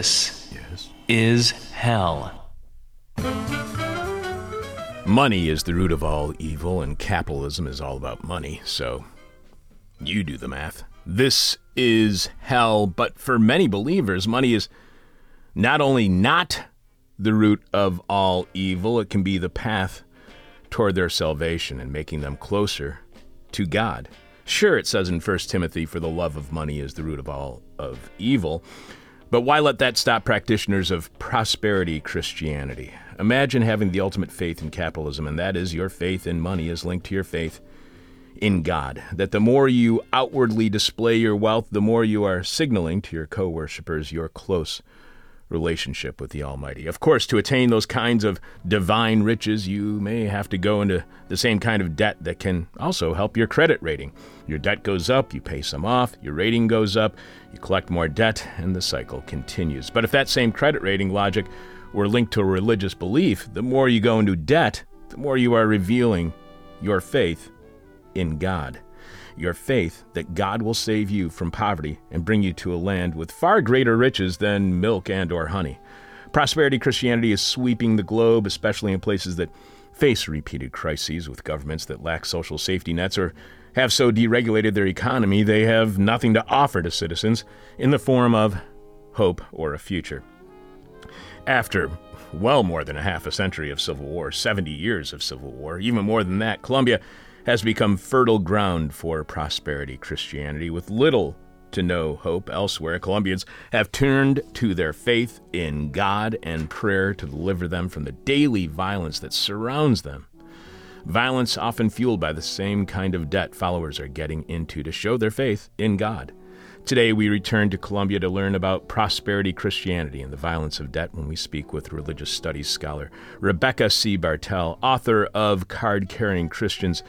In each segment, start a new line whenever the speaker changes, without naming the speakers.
This
Yes.
is hell.
Money is the root of all evil, and capitalism is all about money, so you do the math. This is hell, but for many believers, money is not only not the root of all evil, it can be the path toward their salvation and making them closer to God. Sure, it says in 1 Timothy, for the love of money is the root of all of evil, but why let that stop practitioners of prosperity Christianity? Imagine having the ultimate faith in capitalism, and that is your faith in money is linked to your faith in God. That the more you outwardly display your wealth, the more you are signaling to your co worshippers your close relationship with the Almighty. Of course, to attain those kinds of divine riches, you may have to go into the same kind of debt that can also help your credit rating. Your debt goes up, you pay some off, your rating goes up, you collect more debt, and the cycle continues. But if that same credit rating logic were linked to a religious belief, the more you go into debt, the more you are revealing your faith in God your faith that God will save you from poverty and bring you to a land with far greater riches than milk and or honey. Prosperity Christianity is sweeping the globe, especially in places that face repeated crises with governments that lack social safety nets or have so deregulated their economy they have nothing to offer to citizens in the form of hope or a future. After well more than a half a century of civil war, 70 years of civil war, even more than that, Colombia has become fertile ground for prosperity Christianity with little to no hope elsewhere. Colombians have turned to their faith in God and prayer to deliver them from the daily violence that surrounds them. Violence often fueled by the same kind of debt followers are getting into to show their faith in God. Today, we return to Colombia to learn about prosperity Christianity and the violence of debt when we speak with religious studies scholar Rebecca C. Bartel, author of Card Carrying Christians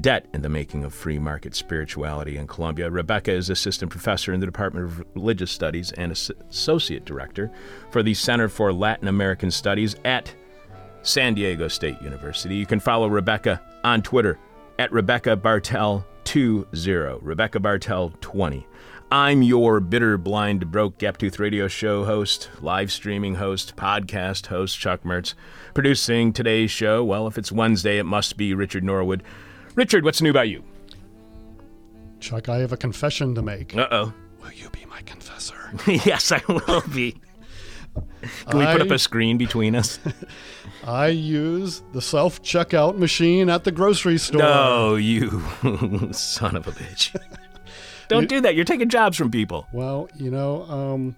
Debt in the Making of Free Market Spirituality in Colombia. Rebecca is assistant professor in the Department of Religious Studies and associate director for the Center for Latin American Studies at San Diego State University. You can follow Rebecca on Twitter at Rebecca Bartel20, Rebecca Bartel20. I'm your bitter, blind, broke, gap-toothed radio show host, live streaming host, podcast host, Chuck Mertz. Producing today's show, well, if it's Wednesday, it must be Richard Norwood. Richard, what's new about you?
Chuck, I have a confession to make.
Uh oh.
Will you be my confessor?
yes, I will be. Can we put up a screen between us?
I use the self checkout machine at the grocery store.
No, you son of a bitch. Don't do that. You're taking jobs from people.
Well, you know, um,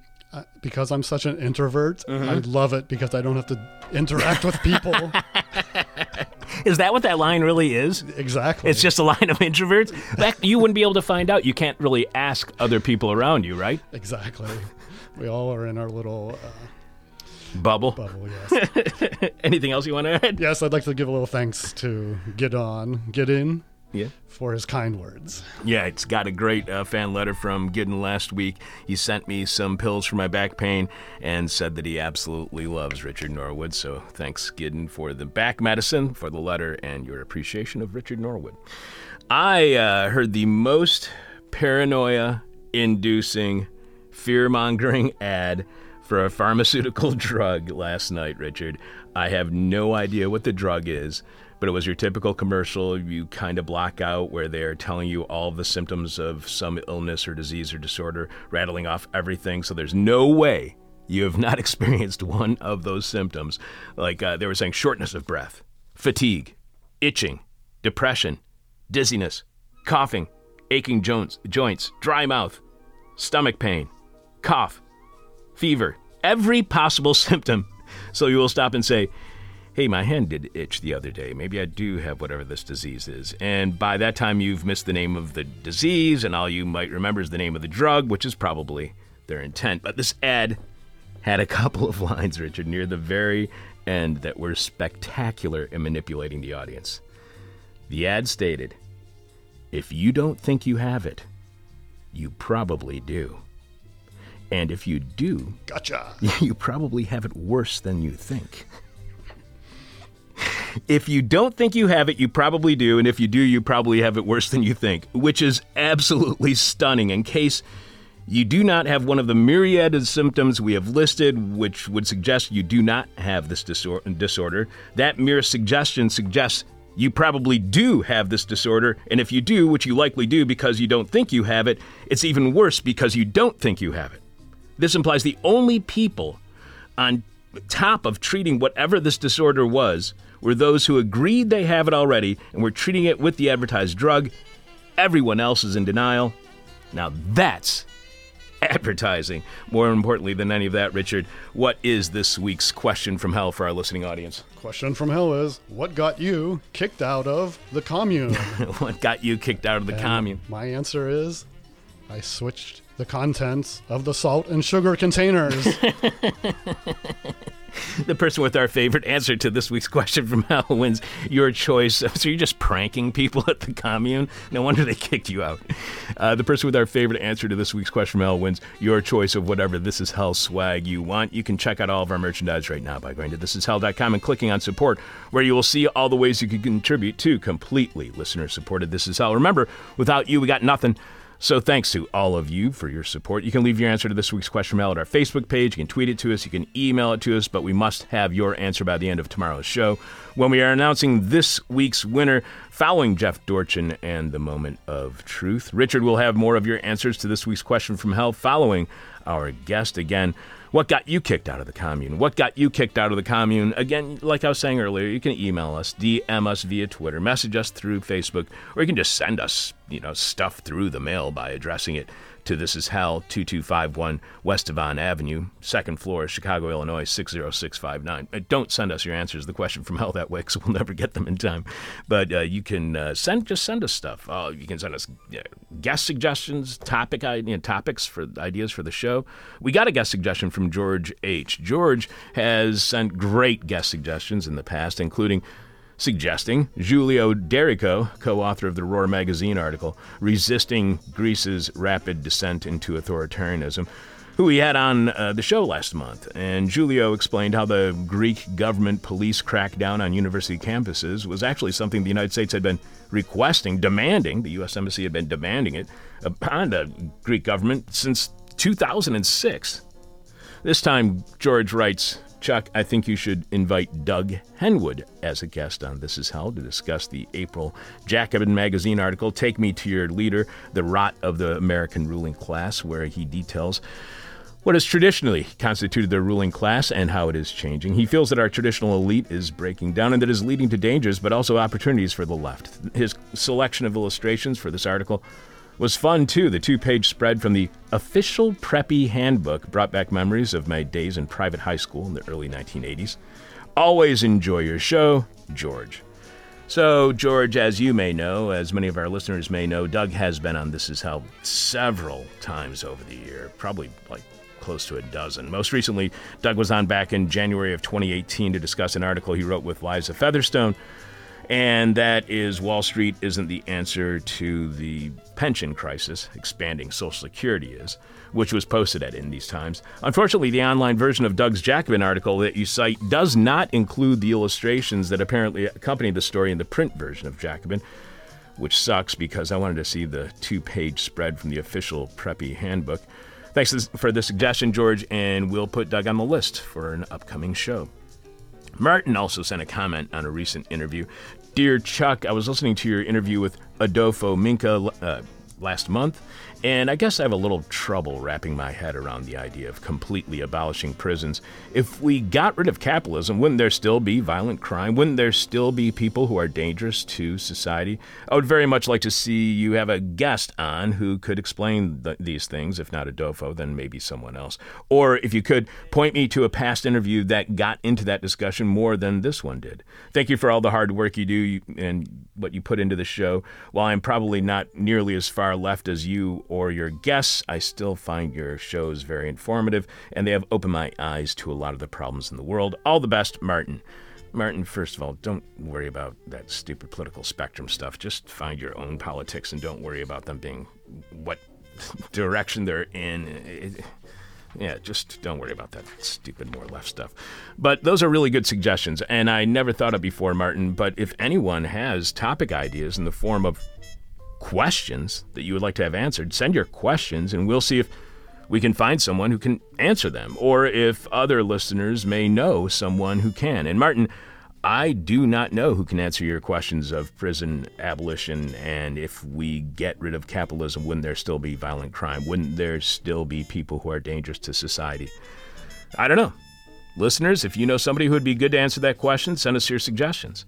because I'm such an introvert,
Mm-hmm.
I love it because I don't have to interact with people.
Is that what that line really is?
exactly.
It's just a line of introverts? That you wouldn't be able to find out. You can't really ask other people around you, right?
exactly. We all are in our little uh,
Bubble.
bubble. Yes.
Anything else you want to add?
yes, I'd like to give a little thanks to Get On, Get In,
Yeah.
for his kind words.
Yeah, it's got a great uh, fan letter from Gideon last week. He sent me some pills for my back pain and said that he absolutely loves Richard Norwood. So thanks, Gideon, for the back medicine, for the letter, and your appreciation of Richard Norwood. I uh, heard the most paranoia inducing, fear mongering ad for a pharmaceutical drug last night, Richard. I have no idea what the drug is, but it was your typical commercial you kind of block out where they're telling you all the symptoms of some illness or disease or disorder, rattling off everything. So there's no way you have not experienced one of those symptoms. Like uh, they were saying shortness of breath, fatigue, itching, depression, dizziness, coughing, aching joints, joints, dry mouth, stomach pain, cough, fever, every possible symptom. So you will stop and say, Hey, my hand did itch the other day. Maybe I do have whatever this disease is. And by that time, you've missed the name of the disease, and all you might remember is the name of the drug, which is probably their intent. But this ad had a couple of lines, Richard, near the very end that were spectacular in manipulating the audience. The ad stated, If you don't think you have it, you probably do. And if you do,
Gotcha.
you probably have it worse than you think. If you don't think you have it, you probably do, and if you do, you probably have it worse than you think, which is absolutely stunning. In case you do not have one of the myriad of symptoms we have listed, which would suggest you do not have this disor- disorder. That mere suggestion suggests you probably do have this disorder, and if you do, which you likely do because you don't think you have it, it's even worse because you don't think you have it. This implies the only people on top of treating whatever this disorder was were those who agreed they have it already and were treating it with the advertised drug. Everyone else is in denial. Now that's advertising. More importantly than any of that, Richard, what is this week's question from hell for our listening audience?
Question from hell is What got you kicked out of the commune?
what got you kicked out of the
And
commune?
My answer is I switched the contents of the salt and sugar containers.
The person with our favorite answer to this week's question from hell wins your choice. So you're just pranking people at the commune? No wonder they kicked you out. Uh, the person with our favorite answer to this week's question from hell wins your choice of whatever This Is Hell swag you want. You can check out all of our merchandise right now by going to thisishell.com and clicking on support, where you will see all the ways you can contribute to completely listener supported This Is Hell. Remember, without you, we got nothing. So thanks to all of you for your support. You can leave your answer to this week's question mail at our Facebook page. You can tweet it to us. You can email it to us, but we must have your answer by the end of tomorrow's show when we are announcing this week's winner following Jeff Dorchin and the moment of truth. Richard will have more of your answers to this week's question from hell following our guest again. What got you kicked out of the commune? What got you kicked out of the commune? Again, like I was saying earlier, you can email us, DM us via Twitter, message us through Facebook, or you can just send us, you know, stuff through the mail by addressing it to This Is Hell, 2251 West Devon Avenue, second floor, Chicago, Illinois, 60659. Uh, Don't send us your answers to the question from hell that way because we'll never get them in time. But uh, you can uh, send, just send us stuff. Uh, you can send us guest suggestions, topic you know, topics for ideas for the show. We got a guest suggestion from George H. George has sent great guest suggestions in the past, including suggesting Giulio Derico, co author of the Roar magazine article, Resisting Greece's Rapid Descent into Authoritarianism, who we had on uh, the show last month. And Giulio explained how the Greek government police crackdown on university campuses was actually something the United States had been requesting, demanding, the U.S. Embassy had been demanding it upon the Greek government since 2006. This time, George writes, Chuck, I think you should invite Doug Henwood as a guest on This Is Hell to discuss the April Jacobin magazine article, Take Me to Your Leader, The Rot of the American Ruling Class, where he details what has traditionally constituted the ruling class and how it is changing. He feels that our traditional elite is breaking down and that is leading to dangers, but also opportunities for the left. His selection of illustrations for this article was fun too. The two page spread from the official Preppy Handbook brought back memories of my days in private high school in the early 1980s. Always enjoy your show, George. So, George, as you may know, as many of our listeners may know, Doug has been on This Is Hell several times over the year, probably like close to a dozen. Most recently, Doug was on back in January of 2018 to discuss an article he wrote with Liza Featherstone and that is Wall Street isn't the answer to the pension crisis, expanding Social Security is, which was posted at In these times. Unfortunately, the online version of Doug's Jacobin article that you cite does not include the illustrations that apparently accompany the story in the print version of Jacobin, which sucks because I wanted to see the two page spread from the official Preppy handbook. Thanks for the suggestion, George, and we'll put Doug on the list for an upcoming show. Martin also sent a comment on a recent interview. Dear Chuck, I was listening to your interview with Adolfo Minka uh, last month, and I guess I have a little trouble wrapping my head around the idea of completely abolishing prisons. If we got rid of capitalism, wouldn't there still be violent crime? Wouldn't there still be people who are dangerous to society? I would very much like to see you have a guest on who could explain th- these things. If not Adolfo, then maybe someone else. Or if you could point me to a past interview that got into that discussion more than this one did. Thank you for all the hard work you do and what you put into the show. While I'm probably not nearly as far left as you or your guests, I still find your shows very informative and they have opened my eyes to a lot of the problems in the world. All the best, Martin. Martin, first of all, don't worry about that stupid political spectrum stuff. Just find your own politics and don't worry about them being what direction they're in. It, yeah, just don't worry about that stupid more left stuff. But those are really good suggestions, and I never thought of before, Martin. But if anyone has topic ideas in the form of questions that you would like to have answered, send your questions, and we'll see if we can find someone who can answer them, or if other listeners may know someone who can. And Martin, I do not know who can answer your questions of prison abolition and if we get rid of capitalism, wouldn't there still be violent crime? Wouldn't there still be people who are dangerous to society? I don't know. Listeners, if you know somebody who would be good to answer that question, send us your suggestions.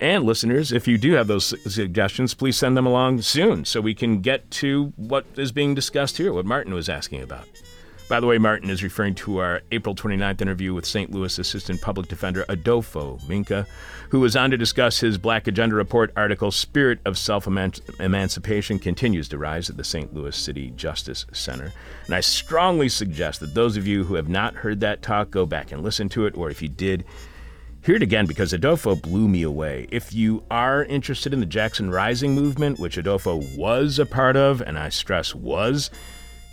And listeners, if you do have those suggestions, please send them along soon so we can get to what is being discussed here, what Martin was asking about. By the way, Martin is referring to our April 29th interview with St. Louis Assistant Public Defender Adolfo Minka, who was on to discuss his Black Agenda Report article, Spirit of Self Emancipation Continues to Rise at the St. Louis City Justice Center. And I strongly suggest that those of you who have not heard that talk go back and listen to it, or if you did, hear it again because Adolfo blew me away. If you are interested in the Jackson Rising movement, which Adolfo was a part of, and I stress was,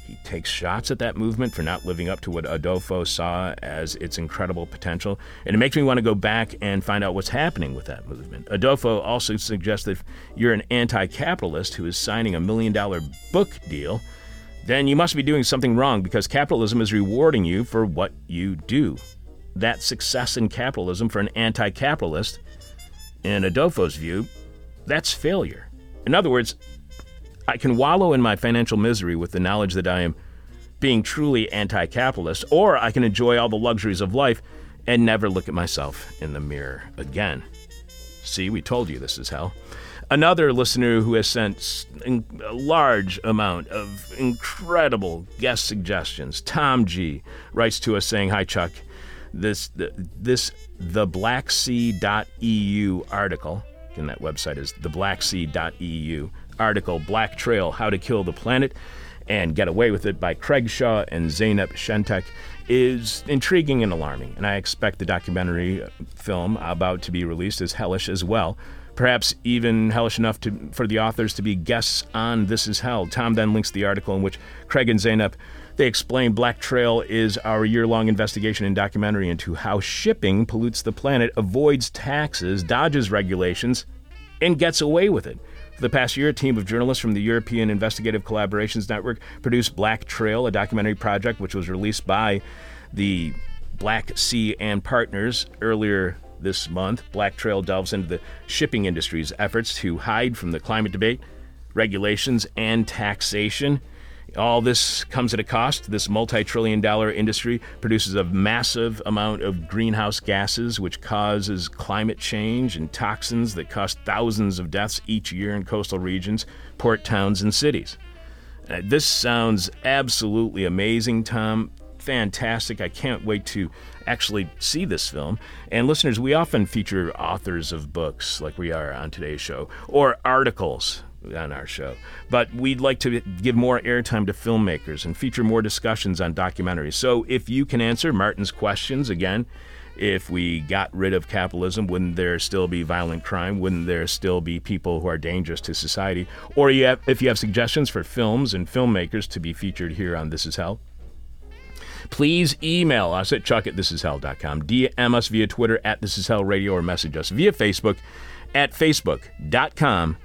he takes shots at that movement for not living up to what Adolfo saw as its incredible potential, and it makes me want to go back and find out what's happening with that movement. Adolfo also suggests that if you're an anti capitalist who is signing a million dollar book deal, then you must be doing something wrong because capitalism is rewarding you for what you do. That success in capitalism for an anti capitalist, in Adolfo's view, that's failure. In other words, I can wallow in my financial misery with the knowledge that I am being truly anti capitalist, or I can enjoy all the luxuries of life and never look at myself in the mirror again. See, we told you this is hell. Another listener who has sent a large amount of incredible guest suggestions, Tom G, writes to us saying, "Hi Chuck, this this the blacksea.eu article, and that website is theblacksea.eu article, Black Trail How to Kill the Planet and Get Away with It by Craig Shaw and Zeynep Şentek is intriguing and alarming, and I expect the documentary uh, film about to be released is hellish as well. Perhaps even hellish enough to, for the authors to be guests on This Is Hell. Tom then links the article in which Craig and Zeynep they explain Black Trail is our year-long investigation and documentary into how shipping pollutes the planet, avoids taxes, dodges regulations, and gets away with it. For the past year, a team of journalists from the European Investigative Collaborations Network produced Black Trail, a documentary project which was released by the Black Sea and Partners earlier this month. Black Trail delves into the shipping industry's efforts to hide from the climate debate, regulations, and taxation. All this comes at a cost. This multi trillion dollar industry produces a massive amount of greenhouse gases, which causes climate change and toxins that cost thousands of deaths each year in coastal regions, port towns, and cities. Uh, this sounds absolutely amazing, Tom. Fantastic. I can't wait to actually see this film. And listeners, we often feature authors of books, like we are on today's show, or articles on our show. But we'd like to give more airtime to filmmakers and feature more discussions on documentaries. So if you can answer Martin's questions, again, if we got rid of capitalism, wouldn't there still be violent crime? Wouldn't there still be people who are dangerous to society? Or you have, if you have suggestions for films and filmmakers to be featured here on This Is Hell, please email us at chuck at thisishell.com, DM us via Twitter at This Is Hell Radio, or message us via Facebook at facebook.com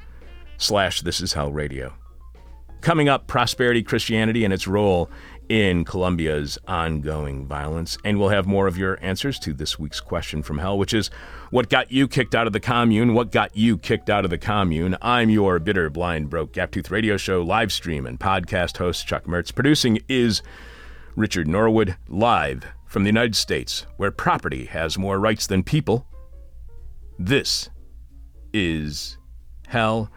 slash This Is Hell Radio. Coming up, prosperity Christianity and its role in Colombia's ongoing violence. And we'll have more of your answers to this week's question from hell, which is what got you kicked out of the commune? What got you kicked out of the commune? I'm your bitter, blind, broke, gap-tooth radio show, live stream, and podcast host, Chuck Mertz. Producing is Richard Norwood, live from the United States, where property has more rights than people. This is hell.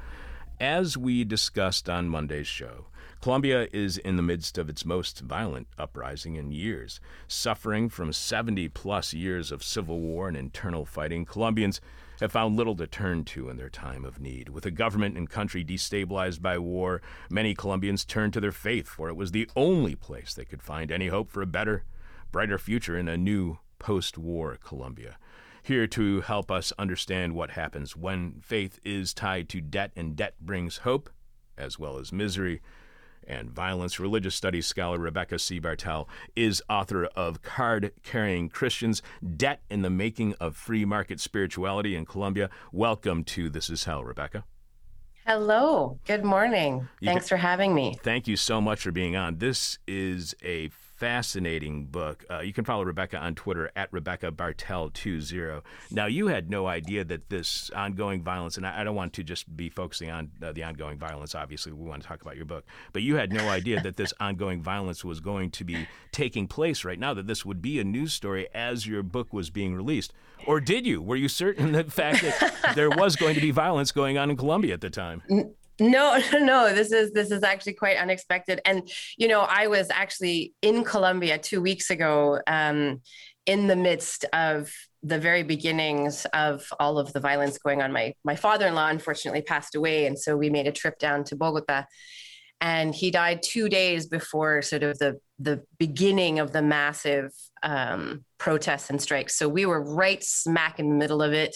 As we discussed on Monday's show, Colombia is in the midst of its most violent uprising in years. Suffering from 70 plus years of civil war and internal fighting, Colombians have found little to turn to in their time of need. With a government and country destabilized by war, many Colombians turned to their faith, for it was the only place they could find any hope for a better, brighter future in a new post war Colombia here to help us understand what happens when faith is tied to debt and debt brings hope, as well as misery and violence. Religious studies scholar Rebecca C. Bartel is author of Card Carrying Christians Debt in the Making of Free Market Spirituality in Colombia. Welcome to This Is Hell, Rebecca.
Hello. Good morning.
You
Thanks
can-
for having me.
Thank you so much for being on. This is a fascinating book. Uh, you can follow Rebecca on Twitter at Rebecca Bartel20. Now, you had no idea that this ongoing violence, and I, I don't want to just be focusing on uh, the ongoing violence. Obviously, we want to talk about your book, but you had no idea that this ongoing violence was going to be taking place right now, that this would be a news story as your book was being released. Or did you? Were you certain that the fact that there was going to be violence going on in Colombia at the time?
No, no. This is this is actually quite unexpected. And you know, I was actually in Colombia two weeks ago, um, in the midst of the very beginnings of all of the violence going on. My my father-in-law unfortunately passed away, and so we made a trip down to Bogota. And he died two days before sort of the the beginning of the massive um, protests and strikes. So we were right smack in the middle of it,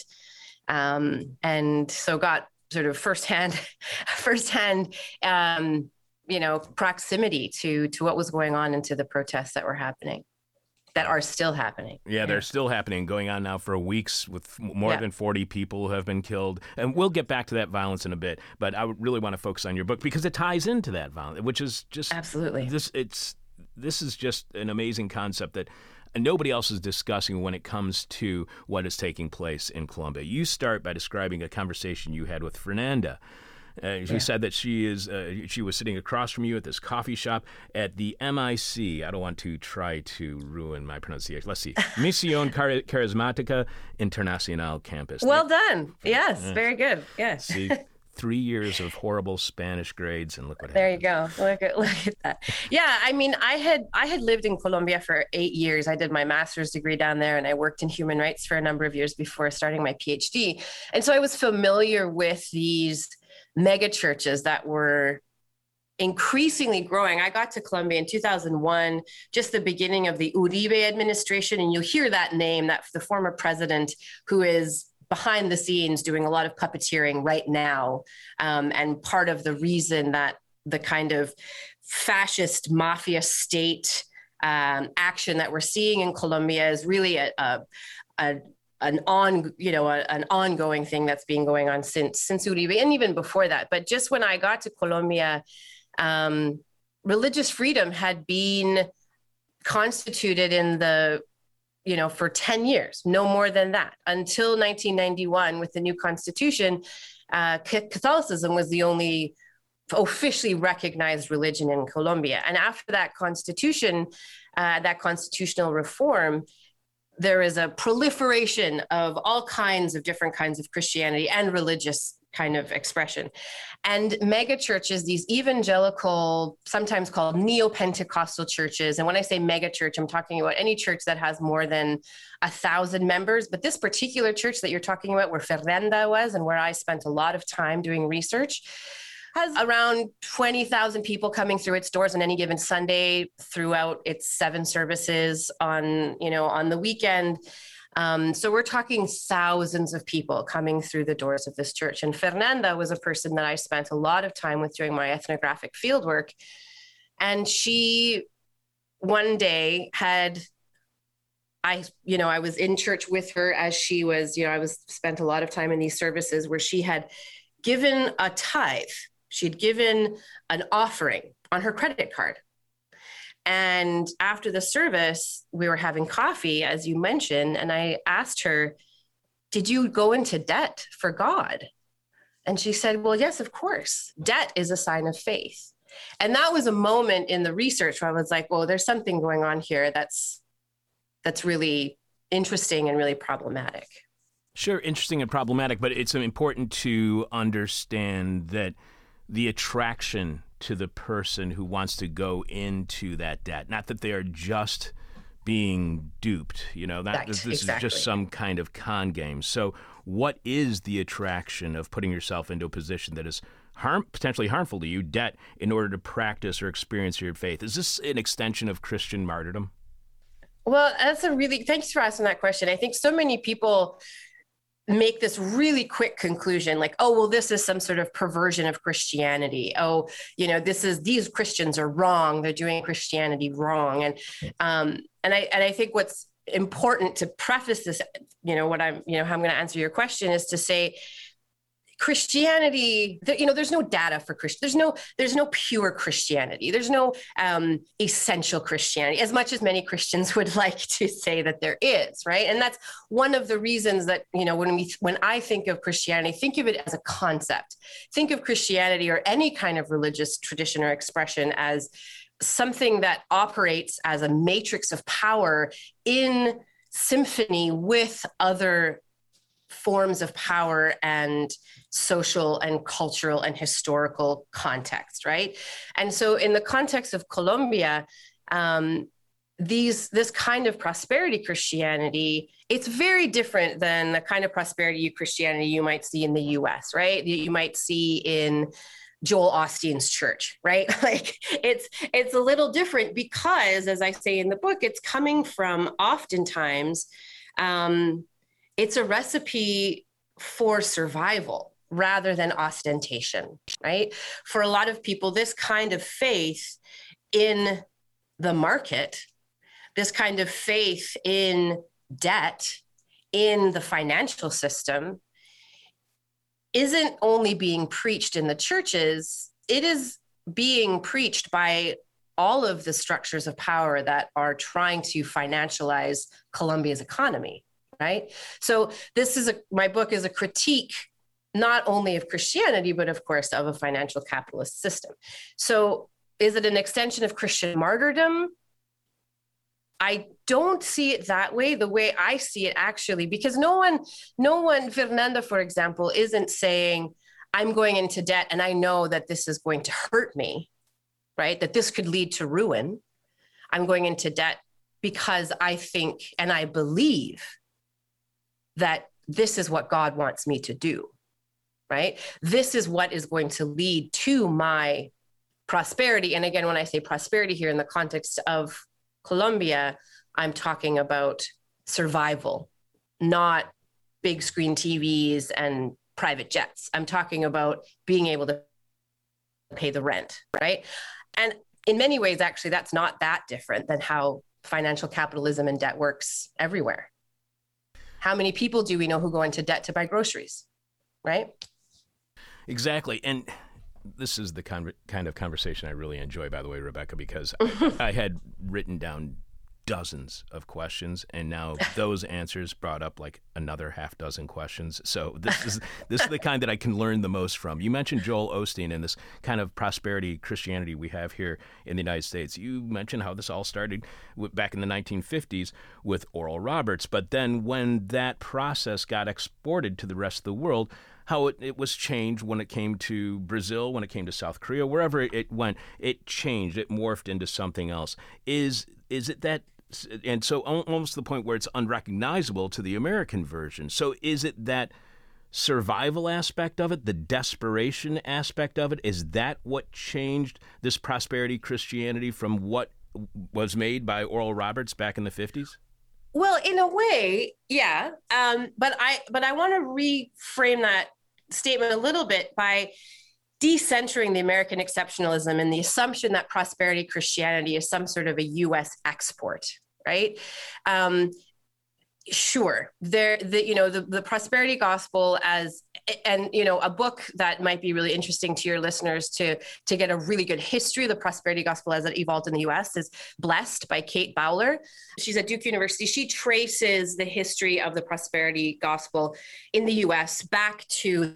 um, and so got sort of firsthand, firsthand, um, you know, proximity to to what was going on and to the protests that were happening, that are still happening.
Yeah, they're still happening, going on now for weeks with more
Yeah.
than 40 people who have been killed. And we'll get back to that violence in a bit, but I would really want to focus on your book because it ties into that violence, which is just
Absolutely.
this it's this is just an amazing concept that nobody else is discussing when it comes to what is taking place in Colombia. You start by describing a conversation you had with Fernanda. Uh, she said that she is uh, she was sitting across from you at this coffee shop at the MIC. I don't want to try to ruin my pronunciation. Let's see, Misión Carismática Internacional Campus.
Well done. Yes, very good. Yes.
see, three years of horrible Spanish grades, and look what happened.
There
happened.
you go. Look at look at that. Yeah, I mean, I had I had lived in Colombia for eight years. I did my master's degree down there, and I worked in human rights for a number of years before starting my PhD. And so I was familiar with these mega churches that were increasingly growing. I got to Colombia in 2001, just the beginning of the Uribe administration, and you'll hear that name, that the former president who is behind the scenes doing a lot of puppeteering right now, um, and part of the reason that the kind of fascist mafia state um, action that we're seeing in Colombia is really a, a, a an on you know a, an ongoing thing that's been going on since since Uribe and even before that. But just when I got to Colombia, um, religious freedom had been constituted in the you know for 10 years no more than that until 1991 with the new constitution uh, catholicism was the only officially recognized religion in colombia. And after that constitution uh, that constitutional reform there is a proliferation of all kinds of different kinds of christianity and religious kind of expression and mega churches these evangelical sometimes called neo-pentecostal churches and when i say mega church i'm talking about any church that has more than a thousand members but this particular church that you're talking about where fernanda was and where i spent a lot of time doing research has around 20,000 people coming through its doors on any given Sunday throughout its seven services on, you know, on the weekend. Um, so we're talking thousands of people coming through the doors of this church. And Fernanda was a person that I spent a lot of time with during my ethnographic fieldwork. And she one day had I, you know, I was in church with her as she was, you know, I was spent a lot of time in these services where she had given a tithe. She'd given an offering on her credit card. And after the service, we were having coffee, as you mentioned, and I asked her, Did you go into debt for God? And she said, Well, yes, of course. Debt is a sign of faith. And that was a moment in the research where I was like, Well, there's something going on here that's that's really interesting and really problematic.
Sure, interesting and problematic, but it's important to understand that the attraction to the person who wants to go into that debt, not that they are just being duped, you know,
Right,
that this
exactly.
is just some kind of con game. So, what is the attraction of putting yourself into a position that is harm potentially harmful to you, debt, in order to practice or experience your faith? Is this an extension of Christian martyrdom?
Well, that's a really thanks for asking that question. I think so many people make this really quick conclusion like oh well this is some sort of perversion of christianity. Oh you know this is these christians are wrong. They're doing christianity wrong. And um and i and i think what's important to preface this you know what i'm you know how i'm going to answer your question is to say Christianity, you know, there's no data for Christian. There's no there's no pure Christianity. There's no um, essential Christianity, as much as many Christians would like to say that there is, right? And that's one of the reasons that you know when we when I think of Christianity, think of it as a concept. Think of Christianity or any kind of religious tradition or expression as something that operates as a matrix of power in symphony with other forms of power and social and cultural and historical context, right? And so, in the context of Colombia, um, these this kind of prosperity Christianity, it's very different than the kind of prosperity Christianity you might see in the U.S., right? You might see in Joel Osteen's church, right? like it's it's a little different because, as I say in the book, it's coming from oftentimes um, it's a recipe for survival rather than ostentation, right? For a lot of people, this kind of faith in the market, this kind of faith in debt, in the financial system, isn't only being preached in the churches, it is being preached by all of the structures of power that are trying to financialize Colombia's economy, right? So this is a my book is a critique not only of Christianity but of course of a financial capitalist system. So is it an extension of Christian martyrdom? I don't see it that way, the way I see it actually, because no one, no one, Fernanda, for example, isn't saying, I'm going into debt and I know that this is going to hurt me, right? That this could lead to ruin. I'm going into debt because I think and I believe that this is what God wants me to do, right? This is what is going to lead to my prosperity. And again, when I say prosperity here in the context of Colombia, I'm talking about survival, not big screen TVs and private jets. I'm talking about being able to pay the rent, right? And in many ways, actually, that's not that different than how financial capitalism and debt works everywhere. How many people do we know who go into debt to buy groceries, right?
Exactly. And this is the con- kind of conversation I really enjoy, by the way, Rebecca, because I had written down dozens of questions, and now those answers brought up like another half dozen questions. So this is this is the kind that I can learn the most from. You mentioned Joel Osteen and this kind of prosperity Christianity we have here in the United States. You mentioned how this all started back in the 1950s with Oral Roberts, but then when that process got exported to the rest of the world how it, it was changed when it came to Brazil, when it came to South Korea, wherever it went, it changed, it morphed into something else. Is is it that and so almost the point where it's unrecognizable to the American version. So is it that survival aspect of it, the desperation aspect of it, is that what changed this prosperity Christianity from what was made by Oral Roberts back in the 50s?
Well, in a way, yeah. Um, but I but I want to reframe that statement a little bit by decentering the American exceptionalism and the assumption that prosperity Christianity is some sort of a U.S. export, right? Um, sure, there, the you know the the prosperity gospel as and you know a book that might be really interesting to your listeners to to get a really good history of the prosperity gospel as it evolved in the us is blessed by kate bowler she's at duke university she traces the history of the prosperity gospel in the us back to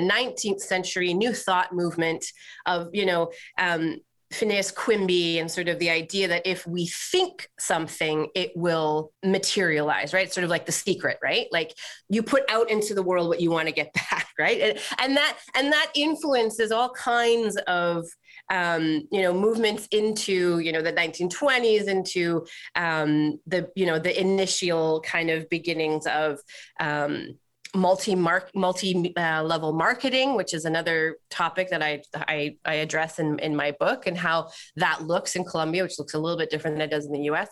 19th century new thought movement of you know um, Phineas Quimby and sort of the idea that if we think something, it will materialize, right? Sort of like the secret, right? Like you put out into the world what you want to get back, right? And, and that and that influences all kinds of um, you know movements into you know the 1920s into um, the you know the initial kind of beginnings of um, multi multi uh, level marketing, which is another topic that I, I, I address in in my book, and how that looks in Colombia, which looks a little bit different than it does in the U.S.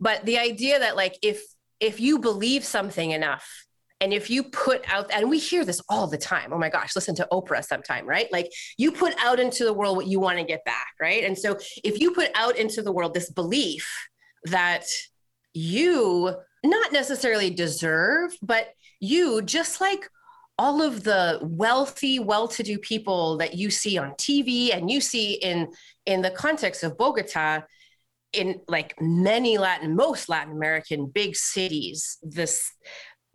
But the idea that like if if you believe something enough and if you put out, and we hear this all the time, oh my gosh, listen to Oprah sometime, right? Like you put out into the world what you want to get back, right? And so if you put out into the world this belief that you not necessarily deserve, but you, just like all of the wealthy well-to-do people that you see on tv and you see in in the context of bogota in like many latin most latin american big cities this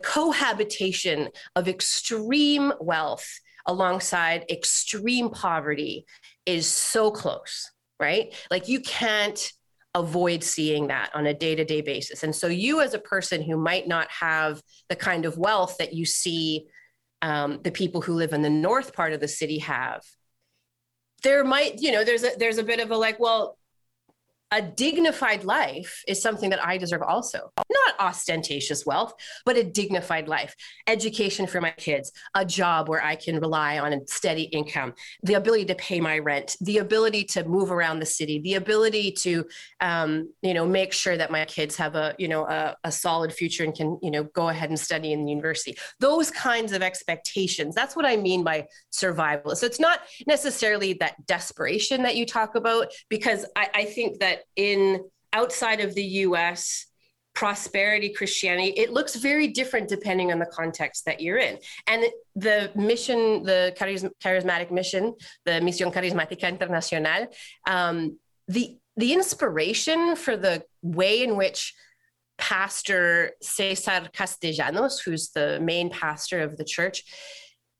cohabitation of extreme wealth alongside extreme poverty is so close right? Like you can't avoid seeing that on a day to day basis. And so, you as a person who might not have the kind of wealth that you see um, the people who live in the north part of the city have, there might, you know, there's a there's a bit of a like, well, a dignified life is something that I deserve also. Not ostentatious wealth, but a dignified life, education for my kids, a job where I can rely on a steady income, the ability to pay my rent, the ability to move around the city, the ability to, um, you know, make sure that my kids have a, you know, a, a solid future and can, you know, go ahead and study in the university. Those kinds of expectations. That's what I mean by survival. So it's not necessarily that desperation that you talk about, because I, I think that in outside of the US, prosperity Christianity, it looks very different depending on the context that you're in. And the mission, the charismatic mission, the Misión Carismática Internacional, um, the the inspiration for the way in which Pastor Cesar Castellanos, who's the main pastor of the church,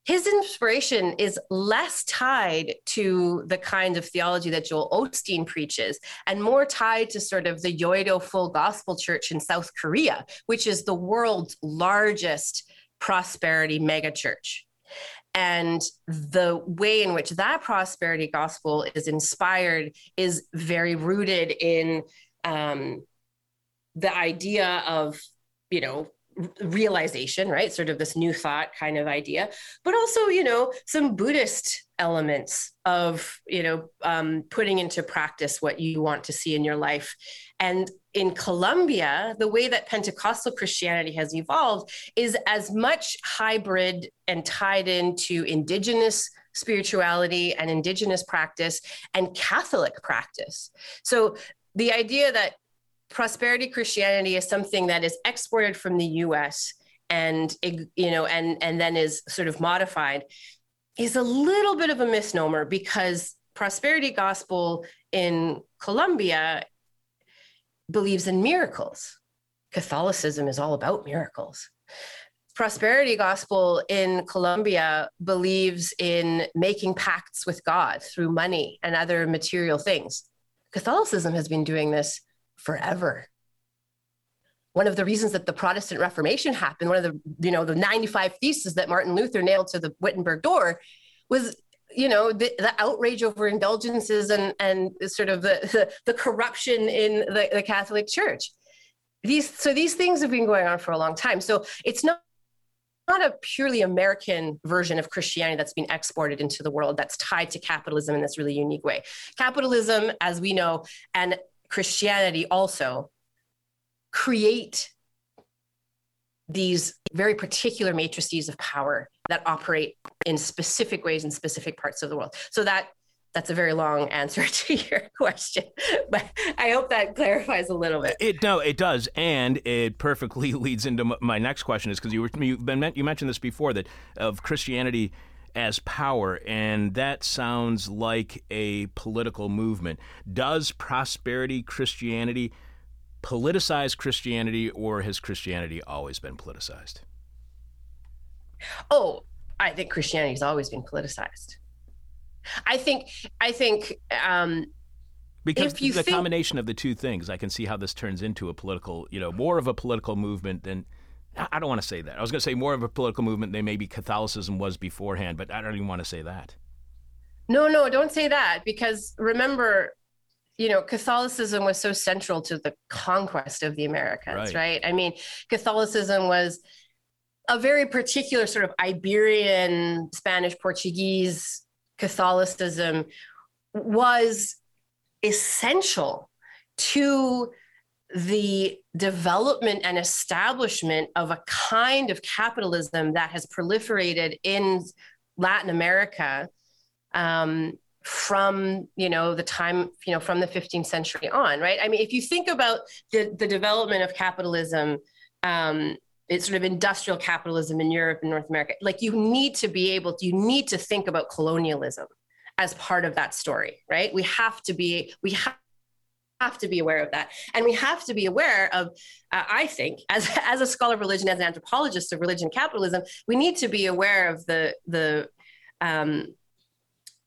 his inspiration is less tied to the kind of theology that Joel Osteen preaches and more tied to sort of the Yoido Full Gospel Church in South Korea, which is the world's largest prosperity megachurch. And the way in which that prosperity gospel is inspired is very rooted in um, the idea of, you know, realization, right? Sort of this new thought kind of idea, but also, you know, some Buddhist elements of, you know, um, putting into practice what you want to see in your life. And in Colombia, the way that Pentecostal Christianity has evolved is as much hybrid and tied into indigenous spirituality and indigenous practice and Catholic practice. So the idea that prosperity Christianity is something that is exported from the US and you know and and then is sort of modified is a little bit of a misnomer because prosperity gospel in Colombia believes in miracles. Catholicism is all about miracles. Prosperity gospel in Colombia believes in making pacts with God through money and other material things. Catholicism has been doing this forever. One of the reasons that the protestant reformation happened one of the you know the 95 theses that martin luther nailed to the wittenberg door was you know the, the outrage over indulgences and and sort of the the, the corruption in the, the catholic church. These so these things have been going on for a long time. So it's not not a purely American version of Christianity that's been exported into the world that's tied to capitalism in this really unique way. Capitalism, as we know, and Christianity also create these very particular matrices of power that operate in specific ways in specific parts of the world. So that that's a very long answer to your question, but I hope that clarifies a little bit.
It no, it does, and it perfectly leads into my next question is because you were you been, you mentioned this before that of Christianity as power, and that sounds like a political movement. Does prosperity Christianity politicize Christianity, or has Christianity always been politicized?
Oh, I think Christianity has always been politicized. I think, I think, um,
because the think, combination of the two things, I can see how this turns into a political, you know, more of a political movement than I don't want to say that. I was going to say more of a political movement than maybe Catholicism was beforehand, but I don't even want to say that.
No, no, don't say that because remember, you know, Catholicism was so central to the conquest of the Americas, right? right? I mean, Catholicism was a very particular sort of Iberian, Spanish, Portuguese Catholicism was essential to the development and establishment of a kind of capitalism that has proliferated in Latin America um, from you know the time you know from the 15th century on right i mean if you think about the, the development of capitalism um, it's sort of industrial capitalism in Europe and North America. Like you need to be able to, you need to think about colonialism as part of that story, right? We have to be, we have have to be aware of that. And we have to be aware of uh, i think as, as a scholar of religion as an anthropologist of religion capitalism we need to be aware of the the um,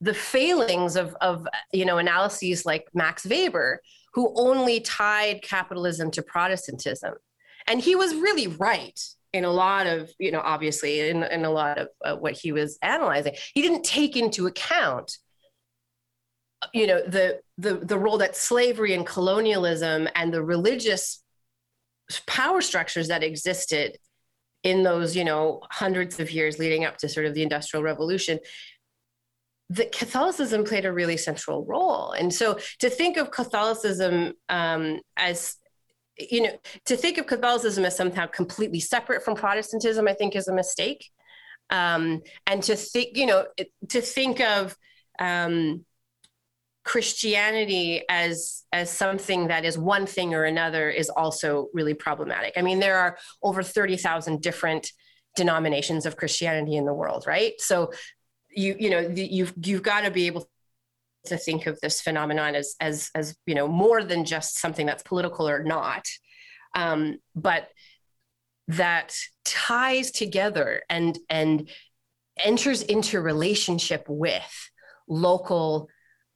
the failings of, of you know analyses like max weber who only tied capitalism to protestantism. And he was really right in a lot of you know obviously in, in a lot of uh, what he was analyzing. He didn't take into account you know the the the role that slavery and colonialism and the religious power structures that existed in those you know hundreds of years leading up to sort of the industrial revolution that catholicism played a really central role. And so to think of catholicism um, as you know to think of catholicism as somehow completely separate from protestantism i think is a mistake. Um, and to think you know to think of um, Christianity as as something that is one thing or another is also really problematic. I mean, there are over thirty thousand different denominations of Christianity in the world, right? So you you know you've you've got to be able to think of this phenomenon as as as you know more than just something that's political or not, um, but that ties together and and enters into relationship with local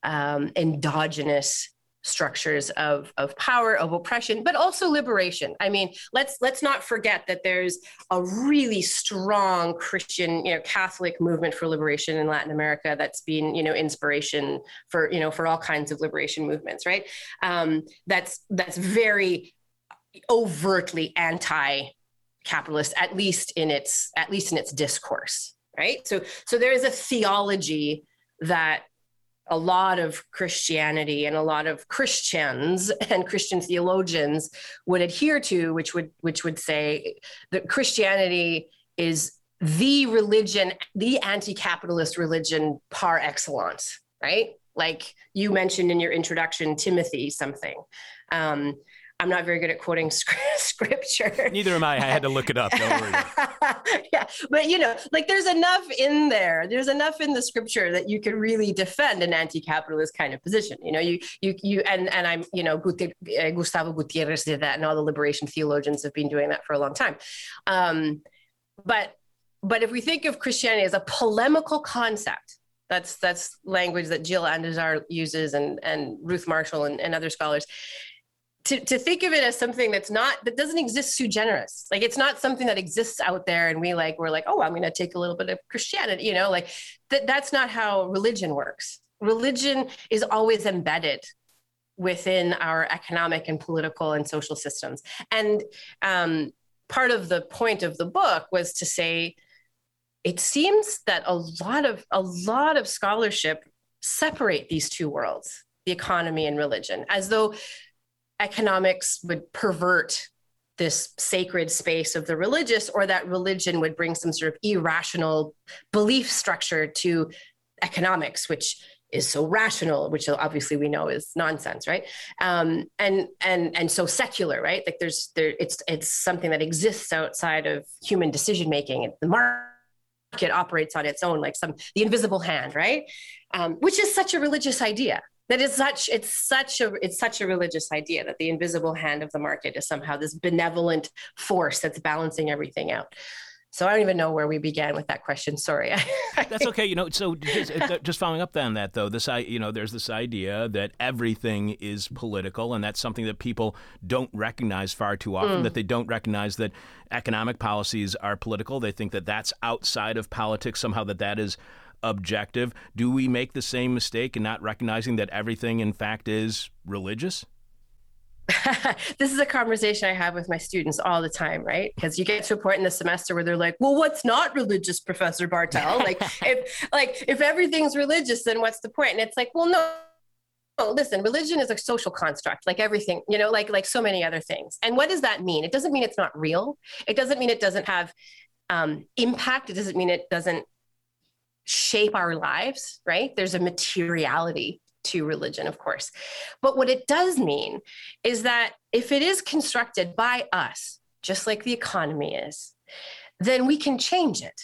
um, endogenous structures of, of power of oppression but also liberation. I mean let's let's not forget that there's a really strong christian you know catholic movement for liberation in latin america that's been you know inspiration for you know for all kinds of liberation movements right? Um, that's that's very overtly anti capitalist at least in its at least in its discourse right? So so there is a theology that a lot of Christianity and a lot of Christians and Christian theologians would adhere to, which would which would say that Christianity is the religion, the anti-capitalist religion par excellence, right? Like you mentioned in your introduction, Timothy something. Um, I'm not very good at quoting scripture.
Neither am I. I had to look it up. Don't worry.
yeah, but you know, like there's enough in there. There's enough in the scripture that you can really defend an anti-capitalist kind of position. You know, you you you and and I'm you know uh, Gustavo Gutierrez did that, and all the liberation theologians have been doing that for a long time. Um, but but if we think of Christianity as a polemical concept, that's that's language that Gil Anidjar uses and and Ruth Marshall and, and other scholars to, to think of it as something that's not that doesn't exist sui generis. Like it's not something that exists out there and we like we're like oh i'm going to take a little bit of christianity you know like that that's not how religion works. Religion is always embedded within our economic and political and social systems. And um, part of the point of the book was to say it seems that a lot of a lot of scholarship separate these two worlds the economy and religion as though economics would pervert this sacred space of the religious or that religion would bring some sort of irrational belief structure to economics which is so rational which obviously we know is nonsense right? Um, and and and so secular right? Like there's there it's it's something that exists outside of human decision making the market operates on its own like some the invisible hand right? Um, which is such a religious idea that is such it's such a it's such a religious idea that the invisible hand of the market is somehow this benevolent force that's balancing everything out so I don't even know where we began with that question. Sorry.
That's okay. You know, so just, uh, just following up on that, though, this I you know, there's this idea that everything is political, and that's something that people don't recognize far too often. Mm. That they don't recognize that economic policies are political. They think that that's outside of politics somehow. That that is objective. Do we make the same mistake in not recognizing that everything, in fact, is religious?
this is a conversation I have with my students all the time, right? Because you get to a point in the semester where they're like, "Well, what's not religious, Professor Bartel? like, if like if everything's religious, then what's the point?" And it's like, "Well, no, Oh, listen religion is a social construct like everything you know like like so many other things and what does that mean it doesn't mean it's not real it doesn't mean it doesn't have um, impact it doesn't mean it doesn't shape our lives, right? There's a materiality to religion, of course. But what it does mean is that if it is constructed by us, just like the economy is, then we can change it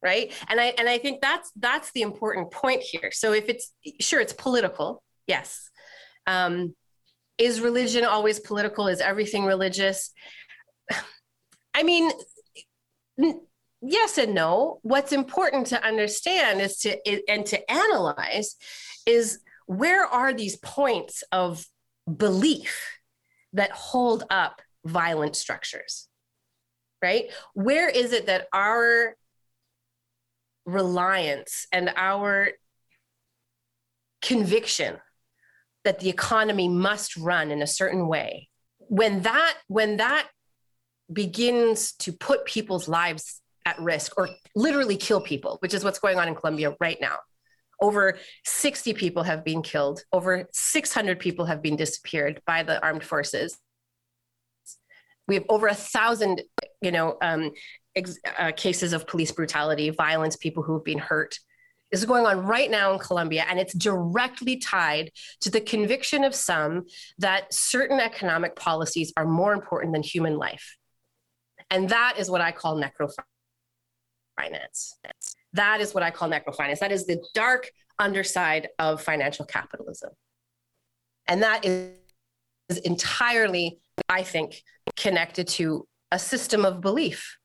right? And i and i think that's that's the important point here. So if it's sure it's political yes. Um is religion always political? Is everything religious? I mean yes and no. What's important to understand is to and to analyze is where are these points of belief that hold up violent structures right? Where is it that our reliance and our conviction that the economy must run in a certain way when that when that begins to put people's lives at risk or literally kill people which is what's going on in Colombia right now over 60 people have been killed over 600 people have been disappeared by the armed forces we have over a thousand you know um, ex- uh, cases of police brutality, violence, people who've been hurt. This is going on right now in Colombia, and it's directly tied to the conviction of some that certain economic policies are more important than human life. And that is what I call necrofinance. That is what I call necrofinance. That is the dark underside of financial capitalism. And that is entirely, I think, connected to a system of belief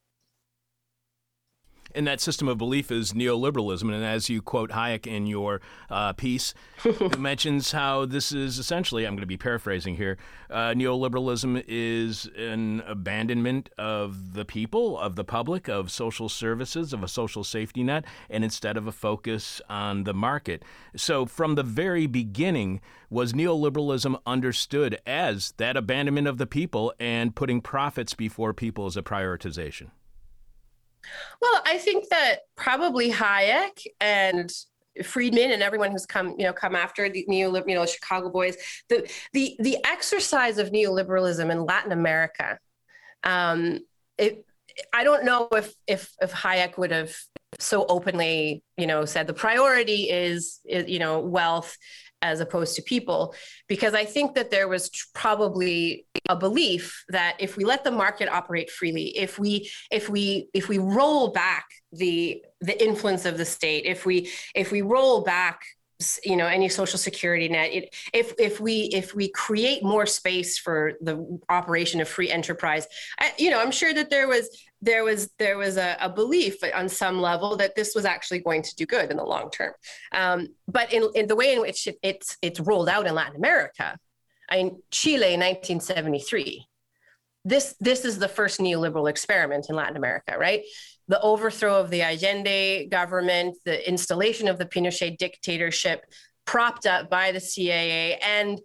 and that system of belief is neoliberalism. And as you quote Hayek in your uh, piece, it mentions how this is essentially, I'm going to be paraphrasing here, uh, neoliberalism is an abandonment of the people, of the public, of social services, of a social safety net, and instead of a focus on the market. So from the very beginning, was neoliberalism understood as that abandonment of the people and putting profits before people as a prioritization?
Well, I think that probably Hayek and Friedman and everyone who's come, you know, come after the neoliberal, you know, Chicago boys, the the the exercise of neoliberalism in Latin America. Um, it, I don't know if if if Hayek would have so openly, you know, said the priority is, is you know, wealth as opposed to people because i think that there was probably a belief that if we let the market operate freely if we if we if we roll back the the influence of the state if we if we roll back you know any social security net it, if if we if we create more space for the operation of free enterprise I, you know i'm sure that there was there was there was a, a, belief on some level that this was actually going to do good in the long term. Um, but in, in, the way in which it, it's it's rolled out in Latin America, I mean Chile, 1973. This this is the first neoliberal experiment in Latin America, right? The overthrow of the Allende government, the installation of the Pinochet dictatorship, propped up by the CIA and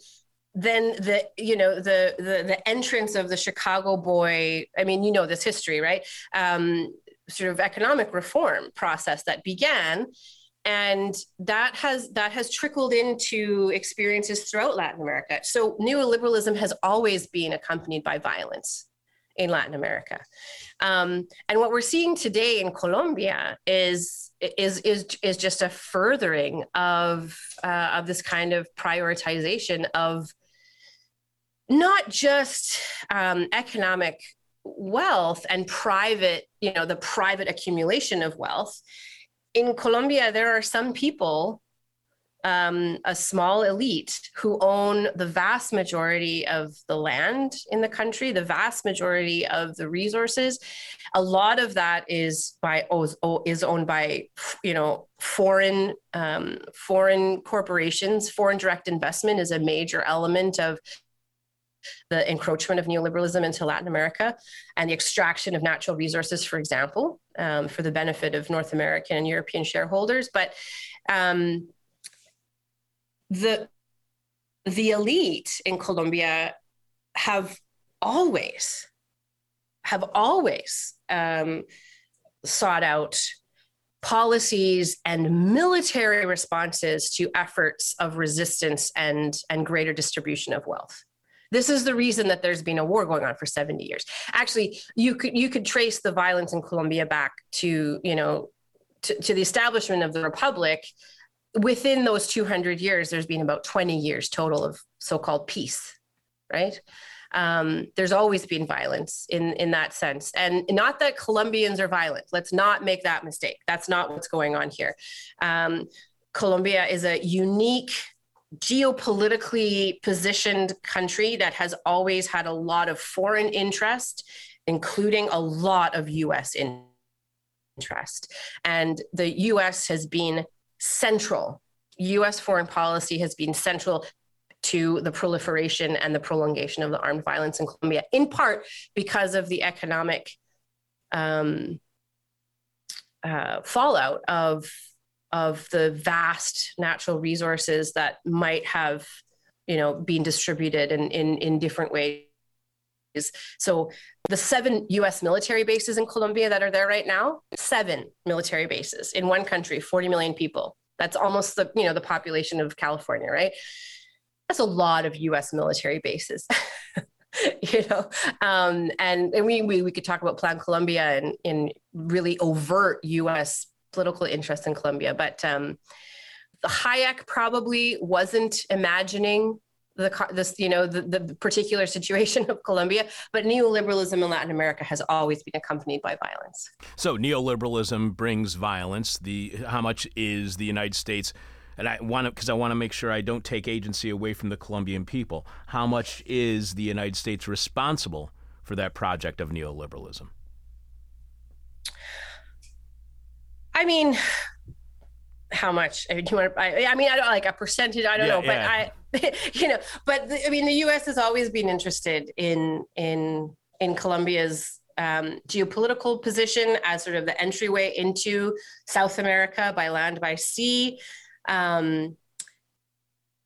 then the you know the, the the entrance of the chicago boy i mean you know this history right? Um, sort of economic reform process that began. And that has that has trickled into experiences throughout latin america. So neoliberalism has always been accompanied by violence in latin america. Um, and what we're seeing today in colombia is is is is just a furthering of uh, of this kind of prioritization of not just um, economic wealth and private, you know, the private accumulation of wealth. In Colombia, there are some people, um, a small elite, who own the vast majority of the land in the country, the vast majority of the resources. A lot of that is by is owned by, you know, foreign um, foreign corporations. Foreign direct investment is a major element of the encroachment of neoliberalism into Latin America and the extraction of natural resources, for example, um, for the benefit of North American and European shareholders. But um, the the elite in Colombia have always have always um, sought out policies and military responses to efforts of resistance and, and greater distribution of wealth. This is the reason that there's been a war going on for 70 years. Actually, you could you could trace the violence in Colombia back to, you know, to, to the establishment of the republic. Within those 200 years, there's been about 20 years total of so-called peace, right? um, there's always been violence in in that sense, and not that Colombians are violent. Let's not make that mistake. That's not what's going on here. Um, Colombia is a unique geopolitically positioned country that has always had a lot of foreign interest, including a lot of US interest. And the US has been central. US foreign policy has been central to the proliferation and the prolongation of the armed violence in Colombia, in part because of the economic um, uh, fallout of of the vast natural resources that might have you know been distributed in in, in different ways so the seven US military bases in Colombia that are there right now, seven military bases in one country, 40 million people. That's almost the, you know, the population of California, right? That's a lot of US military bases. you know um, and, and we, we we could talk about plan colombia and in really overt us political interests in Colombia. But um, Hayek probably wasn't imagining the this you know the, the particular situation of Colombia, but neoliberalism in Latin America has always been accompanied by violence.
So neoliberalism brings violence. The how much is the United States? And I want to because I want to make sure I don't take agency away from the Colombian people. How much is the United States responsible for that project of neoliberalism?
I mean, how much? I mean, you want? I, I mean, I don't like a percentage. I don't yeah, know, but yeah. I, you know, but the, I mean, the U.S. has always been interested in in in Colombia's um, geopolitical position as sort of the entryway into South America by land, by sea. Um,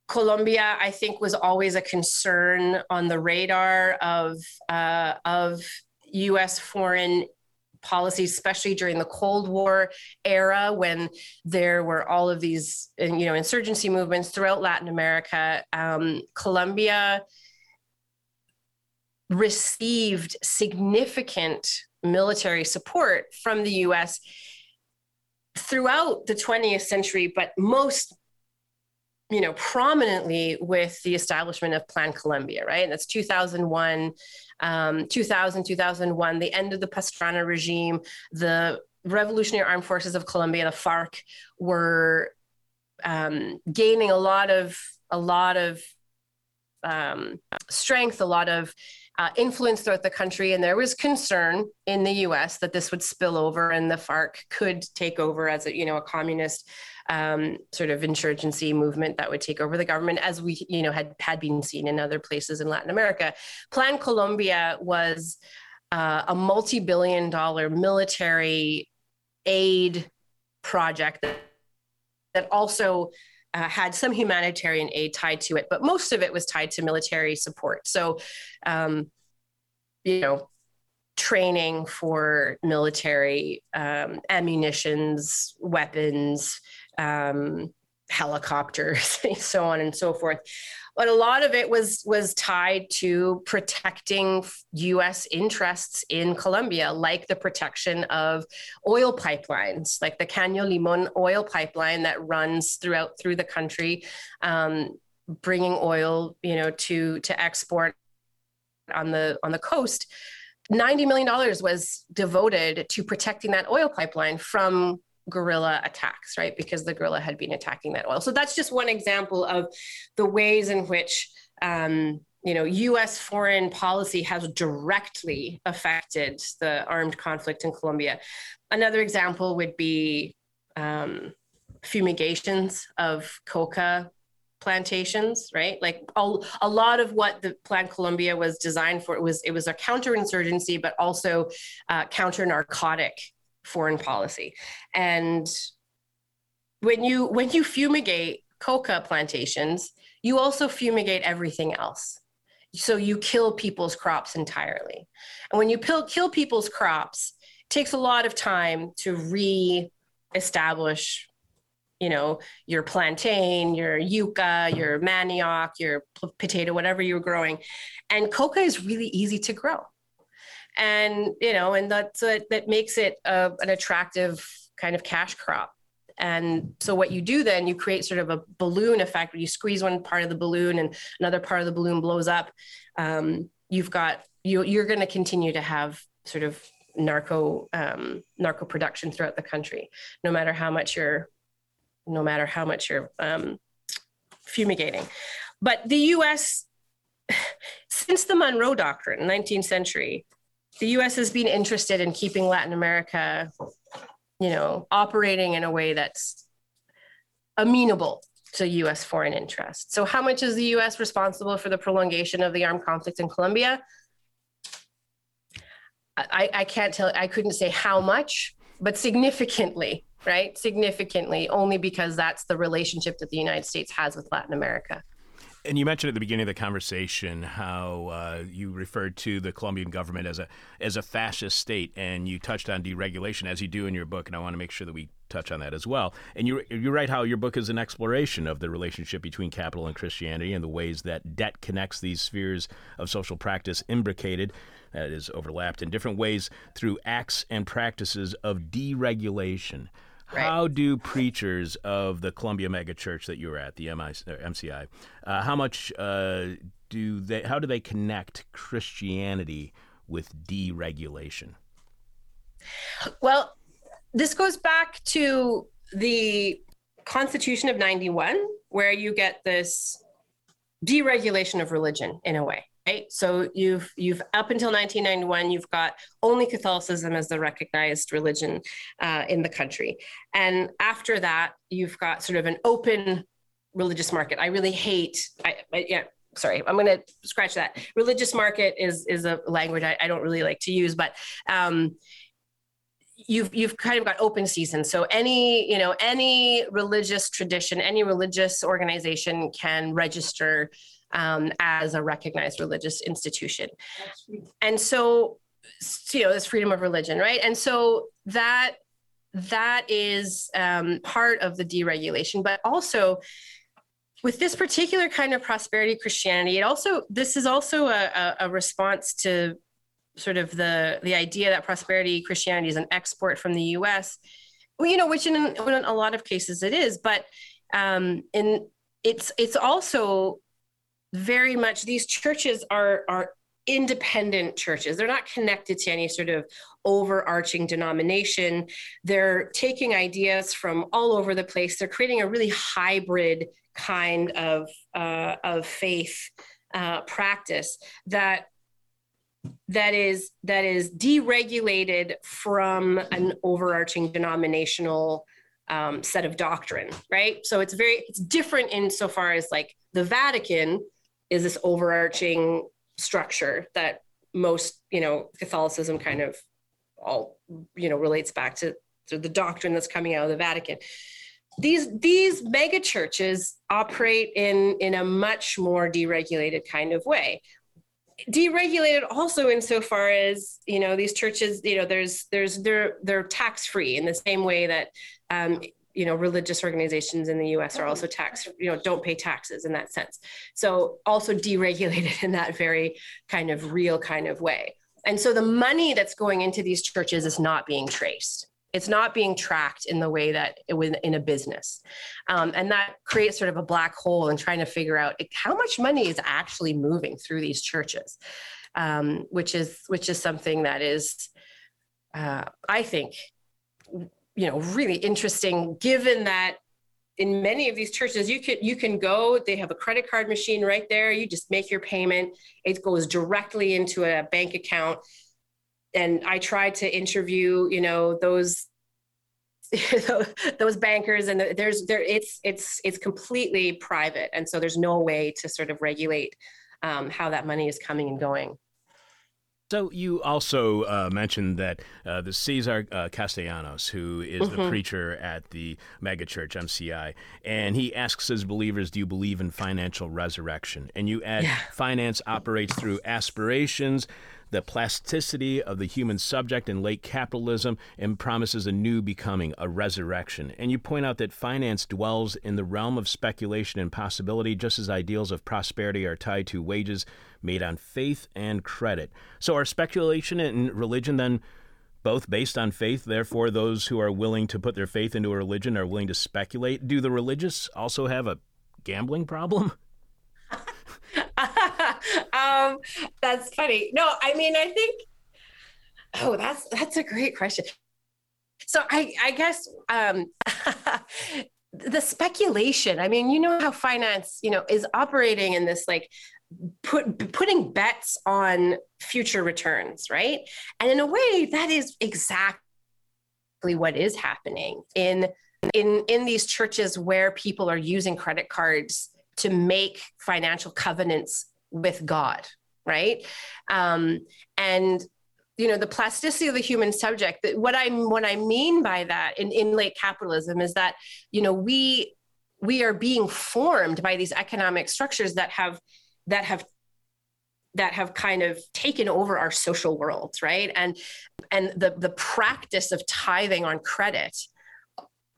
Colombia, I think, was always a concern on the radar of uh, of U.S. foreign policies, especially during the Cold War era when there were all of these, you know, insurgency movements throughout Latin America. Um, Colombia received significant military support from the US throughout the 20th century, but most you know, prominently with the establishment of Plan Colombia, right? And that's 2001, um, 2000, 2001, the end of the Pastrana regime, the Revolutionary Armed Forces of Colombia, the FARC, were um, gaining a lot of a lot of um, strength, a lot of uh, influence throughout the country, and there was concern in the U.S. that this would spill over and the FARC could take over as a you know a communist um, sort of insurgency movement that would take over the government, as we you know had had been seen in other places in Latin America. Plan Colombia was uh, a multi-billion-dollar military aid project that, that also uh, had some humanitarian aid tied to it, but most of it was tied to military support. So, um, you know, training for military um, ammunitions, weapons, um, helicopters, so on and so forth. But a lot of it was was tied to protecting U.S. interests in Colombia, like the protection of oil pipelines, like the Caño Limon oil pipeline that runs throughout through the country, um, bringing oil, you know, to to export on the on the coast. $90 million was devoted to protecting that oil pipeline from guerrilla attacks, right? Because the guerrilla had been attacking that oil. So that's just one example of the ways in which um, you know U.S. foreign policy has directly affected the armed conflict in Colombia. Another example would be um, fumigations of coca plantations, right? Like a, a lot of what the Plan Colombia was designed for it was it was a counterinsurgency, but also uh, counter narcotic foreign policy. And when you when you fumigate coca plantations, you also fumigate everything else. So you kill people's crops entirely. And when you kill, kill people's crops, it takes a lot of time to re-establish you know your plantain your yucca your manioc your potato whatever you're growing and coca is really easy to grow and you know and that's a, that makes it a, an attractive kind of cash crop and so what you do then you create sort of a balloon effect where you squeeze one part of the balloon and another part of the balloon blows up um, you've got you you're going to continue to have sort of narco um, narco production throughout the country, no matter how much you're no matter how much you're um, fumigating. But the U.S. since the Monroe Doctrine, 19th century, the U.S. has been interested in keeping Latin America, you know, operating in a way that's amenable to U.S. foreign interests. So, how much is the U.S. responsible for the prolongation of the armed conflict in Colombia? I, I can't tell. I couldn't say how much, but significantly, right? Significantly, only because that's the relationship that the United States has with Latin America.
And you mentioned at the beginning of the conversation how uh, you referred to the Colombian government as a as a fascist state, and you touched on deregulation as you do in your book, and I want to make sure that we touch on that as well. And you you write how your book is an exploration of the relationship between capital and Christianity and the ways that debt connects these spheres of social practice imbricated, that is overlapped in different ways through acts and practices of deregulation. Right. How do preachers of the Colombia megachurch that you were at, the MCI, uh, how much uh, do they? How do they connect Christianity with deregulation?
Well, this goes back to the Constitution of '91, where you get this deregulation of religion in a way right? So you've you've up until 1991 you've got only catholicism as the recognized religion uh, in the country. And after that you've got sort of an open religious market. I really hate i, I yeah sorry i'm going to scratch that. Religious market is is a language i, I don't really like to use but um, you've you've kind of got open season so any you know any religious tradition any religious organization can register um, as a recognized religious institution. And so, you know, this freedom of religion, right? And so that that is um, part of the deregulation, but also with this particular kind of prosperity Christianity, it also this is also a, a response to sort of the the idea that prosperity Christianity is an export from the U.S. Well, you know, which in, in a lot of cases it is, but um, in it's it's also very much these churches are are independent churches. They're not connected to any sort of overarching denomination. They're taking ideas from all over the place. They're creating a really hybrid kind of uh, of faith uh, practice that that is that is deregulated from an overarching denominational um, set of doctrine, right? So it's very it's different insofar as like the Vatican is this overarching structure that most you know catholicism kind of all you know relates back to, to the doctrine that's coming out of the vatican. These these mega churches operate in in a much more deregulated kind of way. Deregulated also insofar as you know these churches you know there's there's they're they're tax free in the same way that um, you know religious organizations in the US are also tax you know don't pay taxes in that sense. So also deregulated in that very kind of real kind of way. And so the money that's going into these churches is not being traced. It's not being tracked in the way that it was in a business. Um, and that creates sort of a black hole in trying to figure out how much money is actually moving through these churches um, which is which is something that is uh, i think you know really interesting given that in many of these churches you can you can go they have a credit card machine right there. You just make your payment. It goes directly into a bank account. And i tried to interview you know those those bankers and there's there it's it's it's completely private. And so there's no way to sort of regulate um, how that money is coming and going
so you also uh, mentioned that uh, the Cesar uh, Castellanos, who is mm-hmm. the preacher at the megachurch MCI, and he asks his believers, "Do you believe in financial resurrection?" And you add, yeah. "Finance operates through aspirations." The plasticity of the human subject in late capitalism and promises a new becoming, a resurrection. And you point out that finance dwells in the realm of speculation and possibility, just as ideals of prosperity are tied to wages made on faith and credit. So, are speculation and religion then? both based on faith. Therefore, those who are willing to put their faith into a religion are willing to speculate. Do the religious also have a gambling problem?
um, that's funny. No, I mean, I think. Oh, that's that's a great question. So I I guess um, the speculation. I mean, you know how finance, you know, is operating in this like put putting bets on future returns, right? And in a way, that is exactly what is happening in in in these churches where people are using credit cards to make financial covenants with God, right? Um, and you know the plasticity of the human subject what i what i mean by that in, in late capitalism is that you know we we are being formed by these economic structures that have that have that have kind of taken over our social worlds right and and the the practice of tithing on credit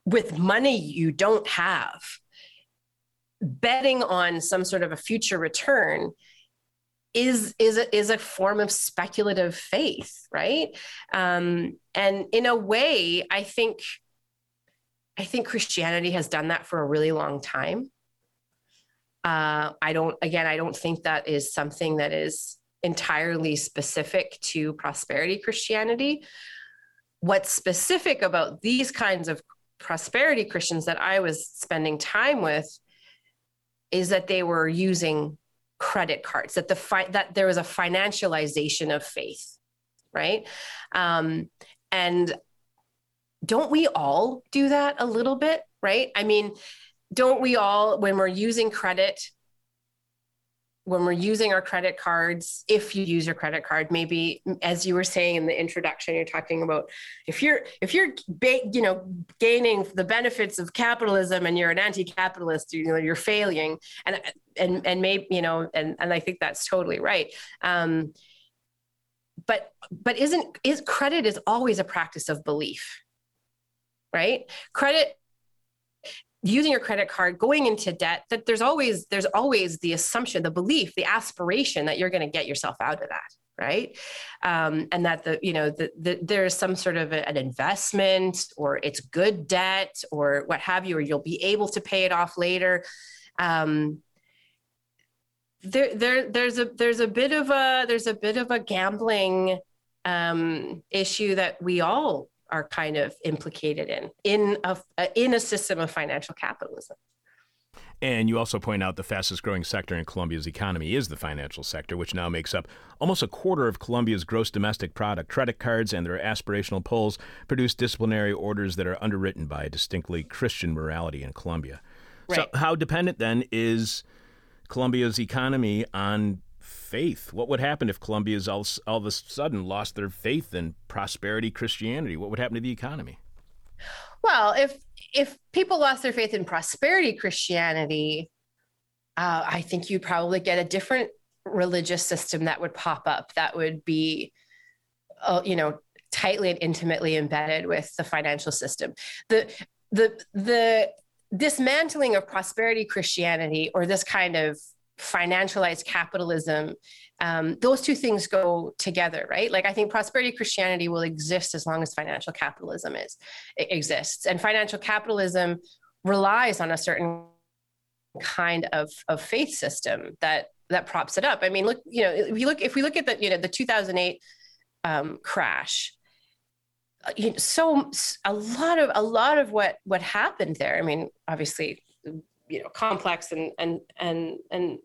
with money you don't have betting on some sort of a future return is is a, is a form of speculative faith right? Um, and in a way i think i think christianity has done that for a really long time. Uh, i don't again i don't think that is something that is entirely specific to prosperity christianity. What's specific about these kinds of prosperity christians that i was spending time with is that they were using credit cards that the fi- that there was a financialization of faith right? Um, and don't we all do that a little bit right? I mean don't we all when we're using credit when we're using our credit cards if you use your credit card maybe as you were saying in the introduction you're talking about if you're if you're you know gaining the benefits of capitalism and you're an anti-capitalist you know you're failing. And and and maybe you know and and i think that's totally right. Um but but isn't is credit is always a practice of belief right? Credit using your credit card going into debt that there's always there's always the assumption the belief the aspiration that you're going to get yourself out of that right? Um, and that the you know the, the, there's some sort of a, an investment or it's good debt or what have you or you'll be able to pay it off later. Um, there, there there's a there's a bit of a there's a bit of a gambling um, issue that we all are kind of implicated in in a in a system of financial capitalism.
And you also point out the fastest growing sector in Colombia's economy is the financial sector, which now makes up almost a quarter of Colombia's gross domestic product. Credit cards and their aspirational polls produce disciplinary orders that are underwritten by a distinctly Christian morality in Colombia. Right. So, how dependent then is Colombia's economy on faith? What would happen if Colombia's all, all of a sudden lost their faith in prosperity Christianity? What would happen to the economy?
Well, if if people lost their faith in prosperity Christianity, uh, I think you'd probably get a different religious system that would pop up that would be, uh, you know, tightly and intimately embedded with the financial system. The the the dismantling of prosperity Christianity or this kind of financialized capitalism um, those two things go together right? Like i think prosperity christianity will exist as long as financial capitalism is exists. And financial capitalism relies on a certain kind of, of faith system that that props it up. I mean look you know if you look if we look at the you know the 2008 um, crash uh, you know, so a lot of a lot of what what happened there i mean obviously you know complex and and and and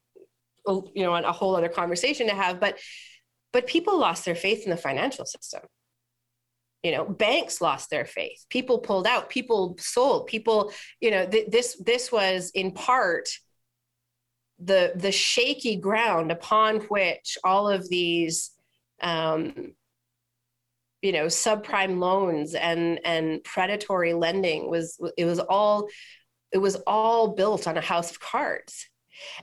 you know a whole other conversation to have but but people lost their faith in the financial system. You know banks lost their faith. People pulled out. People sold. People you know th- this this was in part the the shaky ground upon which all of these um, you know subprime loans and and predatory lending was it was all it was all built on a house of cards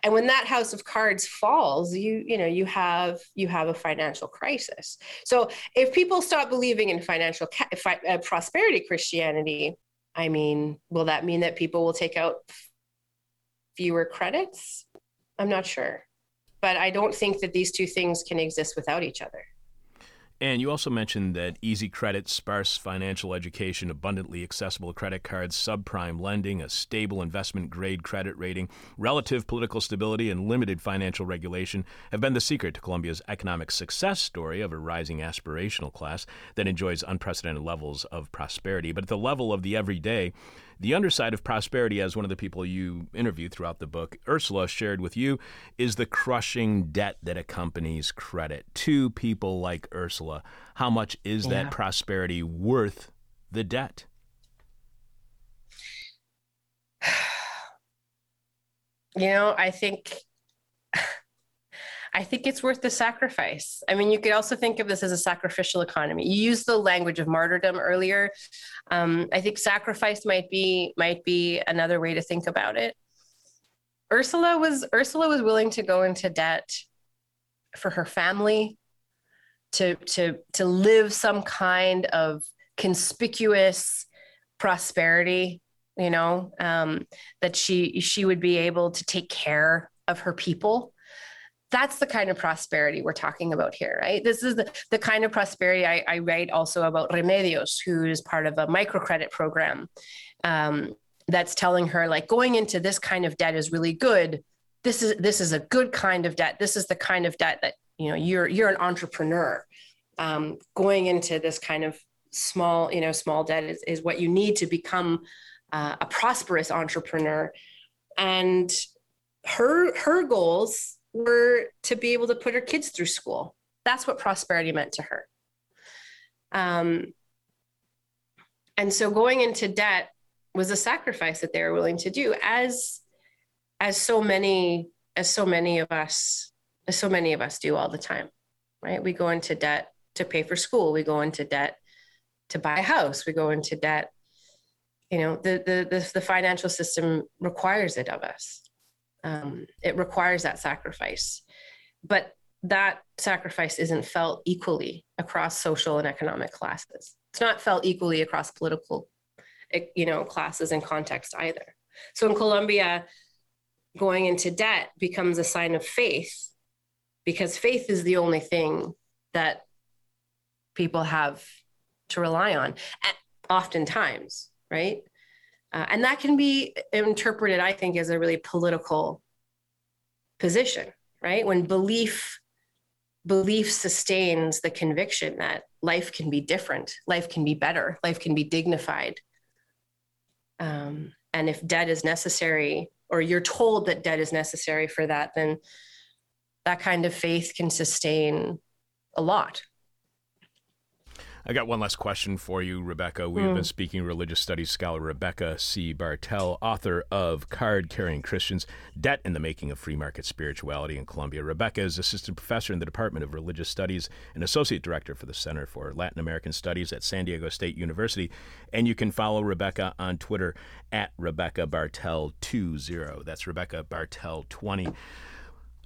and when that house of cards falls you you know you have you have a financial crisis. So if people stop believing in financial ca- fi- uh, prosperity christianity i mean will that mean that people will take out fewer credits? I'm not sure. But i don't think that these two things can exist without each other
And you also mentioned that easy credit, sparse financial education, abundantly accessible credit cards, subprime lending, a stable investment grade credit rating, relative political stability, and limited financial regulation have been the secret to Colombia's economic success story of a rising aspirational class that enjoys unprecedented levels of prosperity. But at the level of the everyday, the underside of prosperity, as one of the people you interviewed throughout the book, Ursula, shared with you, is the crushing debt that accompanies credit. To people like Ursula, how much is yeah. that prosperity worth the debt?
You know, I think I think it's worth the sacrifice. I mean, you could also think of this as a sacrificial economy. You used the language of martyrdom earlier. Um, I think sacrifice might be might be another way to think about it. Ursula was Ursula was willing to go into debt for her family, to to to live some kind of conspicuous prosperity. You know um, that she she would be able to take care of her people that's the kind of prosperity we're talking about here, right? This is the, the kind of prosperity I, I write also about Remedios, who is part of a microcredit program um, that's telling her like going into this kind of debt is really good. This is this is a good kind of debt. This is the kind of debt that you know you're you're an entrepreneur. Um, going into this kind of small you know small debt is, is what you need to become uh, a prosperous entrepreneur. And her her goals were to be able to put her kids through school. That's what prosperity meant to her. Um, and so going into debt was a sacrifice that they were willing to do, as as so many as so many of us as so many of us do all the time, right? We go into debt to pay for school. We go into debt to buy a house. We go into debt. You know, the the the, the financial system requires it of us um, it requires that sacrifice. But that sacrifice isn't felt equally across social and economic classes. It's not felt equally across political you know classes and context either. So in colombia going into debt becomes a sign of faith because faith is the only thing that people have to rely on oftentimes right uh, and that can be interpreted, I think, as a really political position, right? When belief belief sustains the conviction that life can be different, life can be better, life can be dignified. Um, and if debt is necessary, or you're told that debt is necessary for that, then that kind of faith can sustain a lot.
I got one last question for you, Rebecca. We mm. have been hmm. speaking religious studies scholar Rebecca C. Bartel, author of Card Carrying Christians Debt in the Making of Free Market Spirituality in Colombia. Rebecca is assistant professor in the Department of Religious Studies and associate director for the Center for Latin American Studies at San Diego State University. And you can follow Rebecca on Twitter at Rebecca Bartel20. That's Rebecca Bartel20.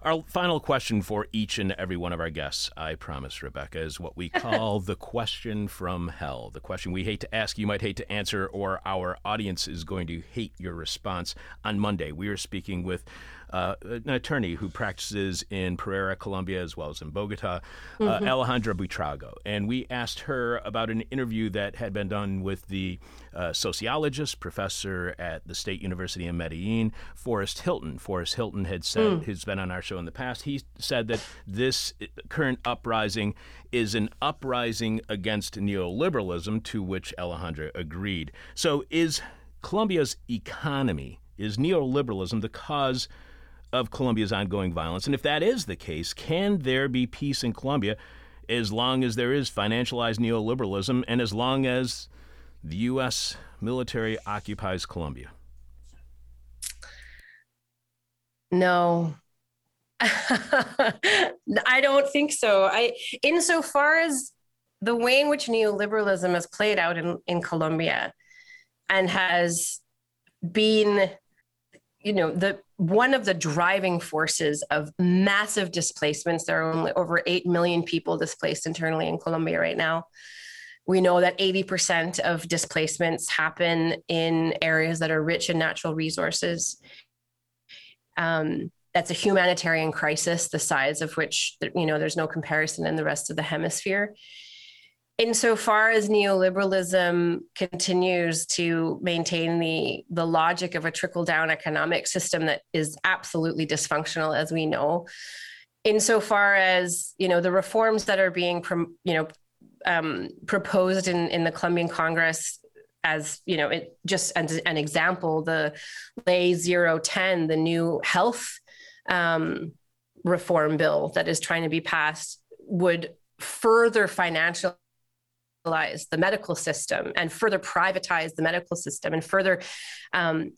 Our final question for each and every one of our guests, I promise, Rebecca, is what we call the question from hell. The question we hate to ask, you might hate to answer, or our audience is going to hate your response. On Monday, we are speaking with uh, an attorney who practices in Pereira, Colombia, as well as in Bogota, uh, mm-hmm. Alejandra Buitrago. And we asked her about an interview that had been done with the uh, sociologist, professor at the State University in Medellin, Forrest Hylton. Forrest Hylton had said, mm. has been on our show in the past, he said that this current uprising is an uprising against neoliberalism, to which Alejandra agreed. So is Colombia's economy, is neoliberalism the cause of Colombia's ongoing violence? And if that is the case, can there be peace in Colombia as long as there is financialized neoliberalism and as long as the U.S. military occupies Colombia?
No. I don't think so. I, insofar as the way in which neoliberalism has played out in, in Colombia and has been you know the one of the driving forces of massive displacements there are only over 8 million people displaced internally in colombia right now we know that 80% of displacements happen in areas that are rich in natural resources um, that's a humanitarian crisis, the size of which you know there's no comparison in the rest of the hemisphere. Insofar as neoliberalism continues to maintain the the logic of a trickle down economic system that is absolutely dysfunctional, as we know, insofar as you know the reforms that are being you know um, proposed in in the Colombian Congress as you know it just as an example the ley 010 the new health um, reform bill that is trying to be passed would further the medical system and further privatize the medical system and further um,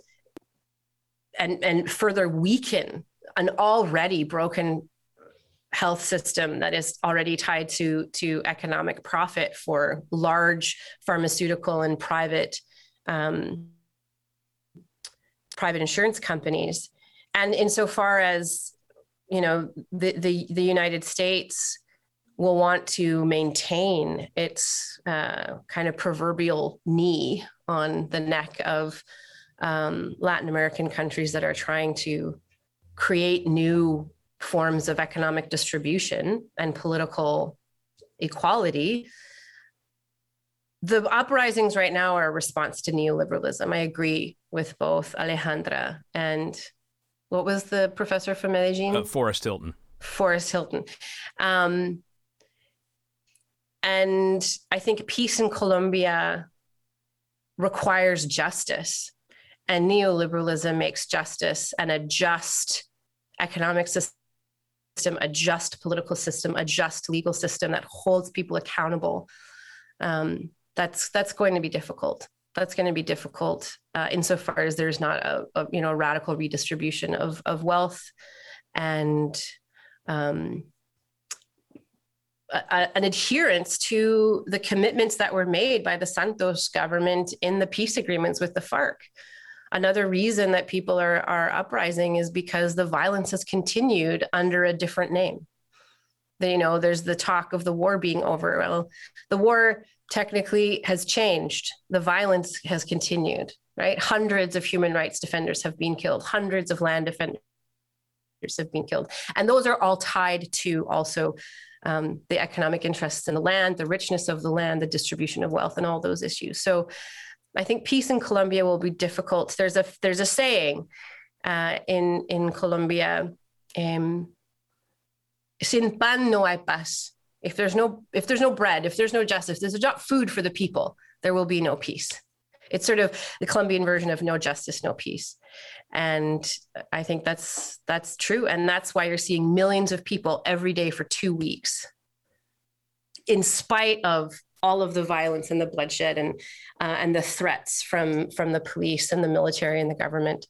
and and further weaken an already broken health system that is already tied to to economic profit for large pharmaceutical and private um, private insurance companies. And insofar as you know the, the, the United States will want to maintain its uh, kind of proverbial knee on the neck of um, Latin American countries that are trying to create new forms of economic distribution and political equality. The uprisings right now are a response to neoliberalism. I agree with both Alejandra and what was the professor from Medellin?
Uh, Forrest Hylton.
Forrest Hylton. Um, and I think peace in Colombia requires justice, and neoliberalism makes justice and a just economic system, a just political system, a just legal system that holds people accountable. Um, that's that's going to be difficult that's going to be difficult uh, insofar as there's not a, a, you know radical redistribution of of wealth and um, a, an adherence to the commitments that were made by the Santos government in the peace agreements with the FARC. Another reason that people are, are uprising is because the violence has continued under a different name. You know, there's the talk of the war being over. Well, the war technically has changed. The violence has continued, right? Hundreds of human rights defenders have been killed, hundreds of land defenders have been killed. And those are all tied to also um, the economic interests in the land, the richness of the land, the distribution of wealth, and all those issues. So I think peace in Colombia will be difficult. There's a there's a saying uh, in in Colombia, um, "Sin pan no hay paz." if there's no if there's no bread if there's no justice there's not food for the people there will be no peace it's sort of the colombian version of no justice no peace and i think that's that's true. And that's why you're seeing millions of people every day for two weeks. In spite of all of the violence and the bloodshed and uh, and the threats from from the police and the military and the government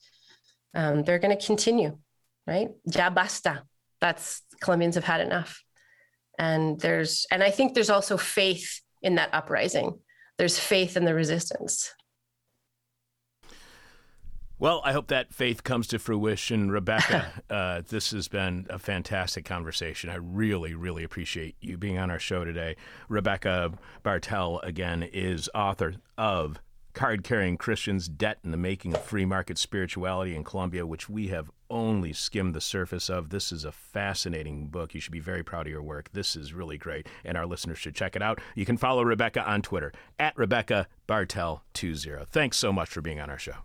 um, they're going to continue right? Ya basta. That's colombians have had enough. And there's and i think there's also faith in that uprising. There's faith in the resistance
well, I hope that faith comes to fruition. Rebecca, uh, this has been a fantastic conversation. I really, really appreciate you being on our show today. Rebecca Bartel, again, is author of Card Carrying Christians Debt and the Making of Free Market Spirituality in Colombia, which we have only skimmed the surface of. This is a fascinating book. You should be very proud of your work. This is really great, and our listeners should check it out. You can follow Rebecca on Twitter at Rebecca Bartel20. Thanks so much for being on our show.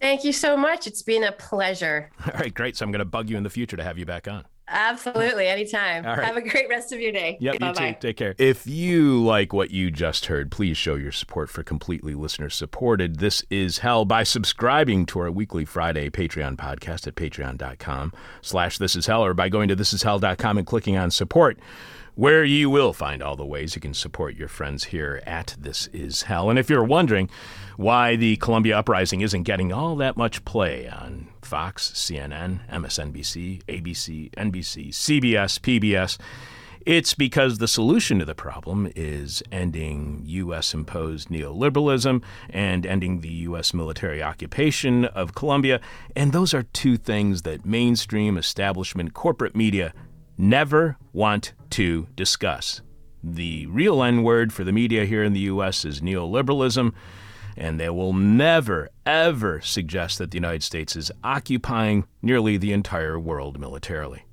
Thank you so much. It's been a pleasure.
All right, great. So I'm going to bug you in the future to have you back on.
Absolutely, anytime. Right. Have a great rest of your day.
Yep, Bye-bye. you too. Take care. If you like what you just heard, please show your support for Completely Listener Supported. This is Hell by subscribing to our weekly Friday Patreon podcast at patreon.com slash this is hell or by going to thisishell.com and clicking on support where you will find all the ways you can support your friends here at This Is Hell. And if you're wondering why the Colombia uprising isn't getting all that much play on Fox, CNN, MSNBC, ABC, NBC, CBS, PBS, it's because the solution to the problem is ending U.S. imposed neoliberalism and ending the U.S. military occupation of Colombia. And those are two things that mainstream establishment corporate media never want to discuss. The real N word for the media here in the U.S. is neoliberalism. and they will never, ever suggest that the United States is occupying nearly the entire world militarily.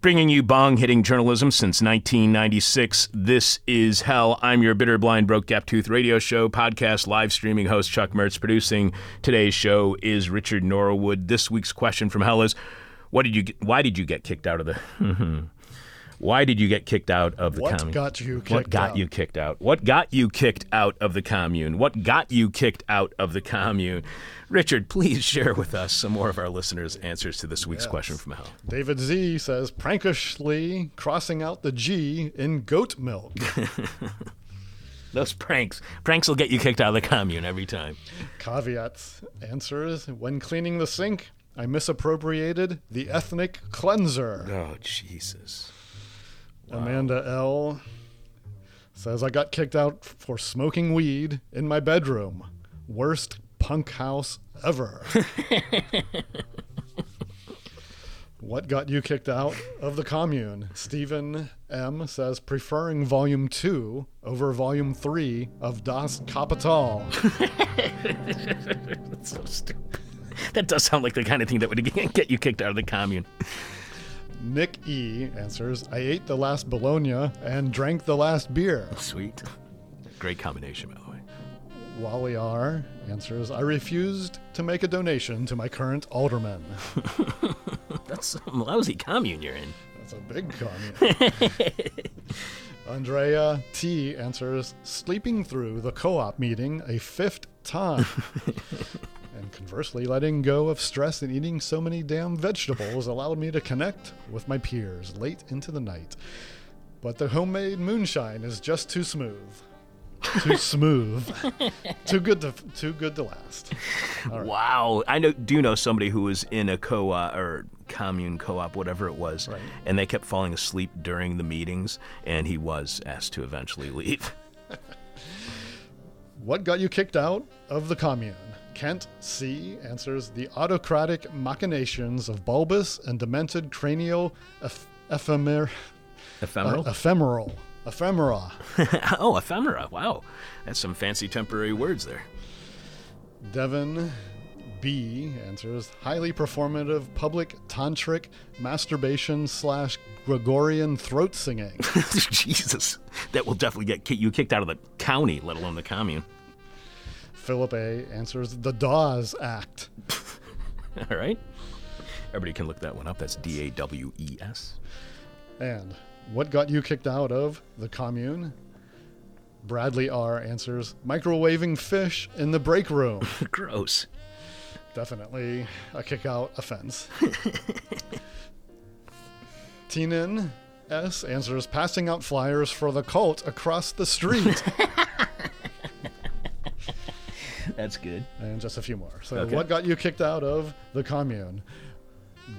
Bringing you bong hitting journalism since 1996, this is Hell. I'm your bitter, blind, broke, gap tooth radio show, podcast, live streaming host Chuck Mertz. Producing today's show is Richard Norwood. This week's question from Hell is what did you why did you get kicked out of the why did you get kicked out of the
What
commune?
got you kicked
what got
out?
you kicked out? What got you kicked out of the commune? What got you kicked out of the commune? Richard, please share with us some more of our listeners' answers to this week's
Yes.
question from Hell.
David Z says prankishly crossing out the G in goat milk.
Those pranks. Pranks will get you kicked out of the commune every time.
Caveats answers when cleaning the sink, I misappropriated the ethnic cleanser.
Oh, Jesus.
Amanda L says I got kicked out for smoking weed in my bedroom. Worst punk house ever. what got you kicked out of the commune? Stephen M says preferring volume 2 over volume 3 of Das Kapital.
That's so stupid. That does sound like the kind of thing that would get you kicked out of the commune.
Nick E answers I ate the last bologna and drank the last beer.
Sweet. Great combination, by the way.
Wally R answers I refused to make a donation to my current alderman.
That's some lousy commune you're in.
That's a big commune. Andrea T answers sleeping through the co op meeting a fifth time. And conversely, letting go of stress and eating so many damn vegetables allowed me to connect with my peers late into the night. But the homemade moonshine is just too smooth. Too smooth. too good to too good to last.
Wow. I know do know somebody who was in a co-op or commune co-op, whatever it was,
Right.
and they kept falling asleep during the meetings, and he was asked to eventually leave.
What got you kicked out of the commune? Kent C answers the autocratic machinations of bulbous and demented cranial eph- ephemer-
Ephemeral?
uh, ephemeral ephemera.
oh, ephemera. Wow. That's some fancy temporary words there.
Devon B answers highly performative public tantric masturbation slash Gregorian throat singing.
Jesus. That will definitely get you kicked out of the county, let alone the commune.
Philip A answers the Dawes Act.
All right. Everybody can look that one up. That's D A W E S.
And what got you kicked out of the commune? Bradley R answers microwaving fish in the break room.
Gross.
Definitely a kick out offense. Teenan S answers passing out flyers for the cult across the street.
That's good.
and just a few more. So,
Okay.
what got you kicked out of the commune?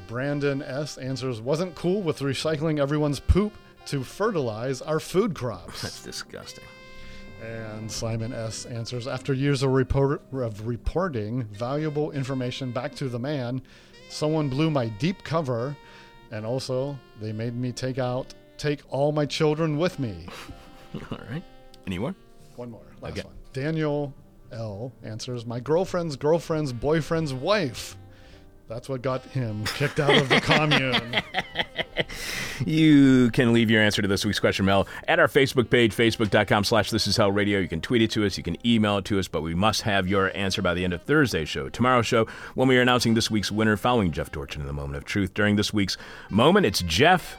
Brandon S answers wasn't cool with recycling everyone's poop to fertilize our food crops.
That's disgusting.
And Simon S. answers After years of, report, of reporting valuable information back to the man, someone blew my deep cover, and also they made me take out take all my children with me.
All right. Any more?
One more, last
Okay.
one. Daniel L. answers My girlfriend's girlfriend's boyfriend's wife. That's what got him kicked out of the commune.
You can leave your answer to this week's question mail at our Facebook page, facebook.com slash this is hell radio. You can tweet it to us, you can email it to us, but we must have your answer by the end of Thursday's show. Tomorrow's show, when we are announcing this week's winner following Jeff Dorchin in the moment of truth. During this week's moment, it's Jeff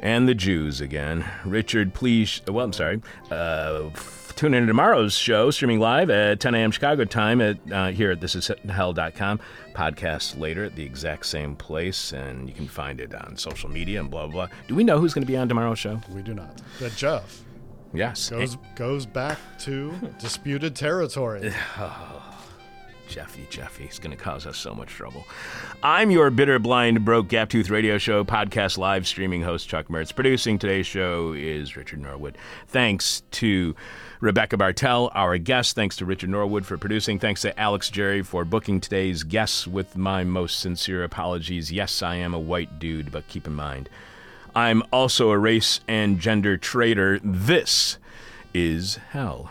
and the Jews again. Richard, please, well, I'm sorry. Uh, tune in to tomorrow's show, streaming live at 10 a.m. Chicago time at uh, here at thisishell.com. Podcast later at the exact same place, and you can find it on social media and blah, blah, blah. Do we know who's going to be on tomorrow's show?
we do not. But Jeff
Yes.
goes goes back to disputed territory.
Jeffy, Jeffy. It's going to cause us so much trouble. I'm your bitter, blind, broke, gap tooth radio show podcast live streaming host, Chuck Mertz. Producing today's show is Richard Norwood. Thanks to Rebecca Bartel, our guest. Thanks to Richard Norwood for producing. Thanks to Alex Jerry for booking today's guests with my most sincere apologies. Yes, I am a white dude, but keep in mind, I'm also a race and gender traitor. This is hell.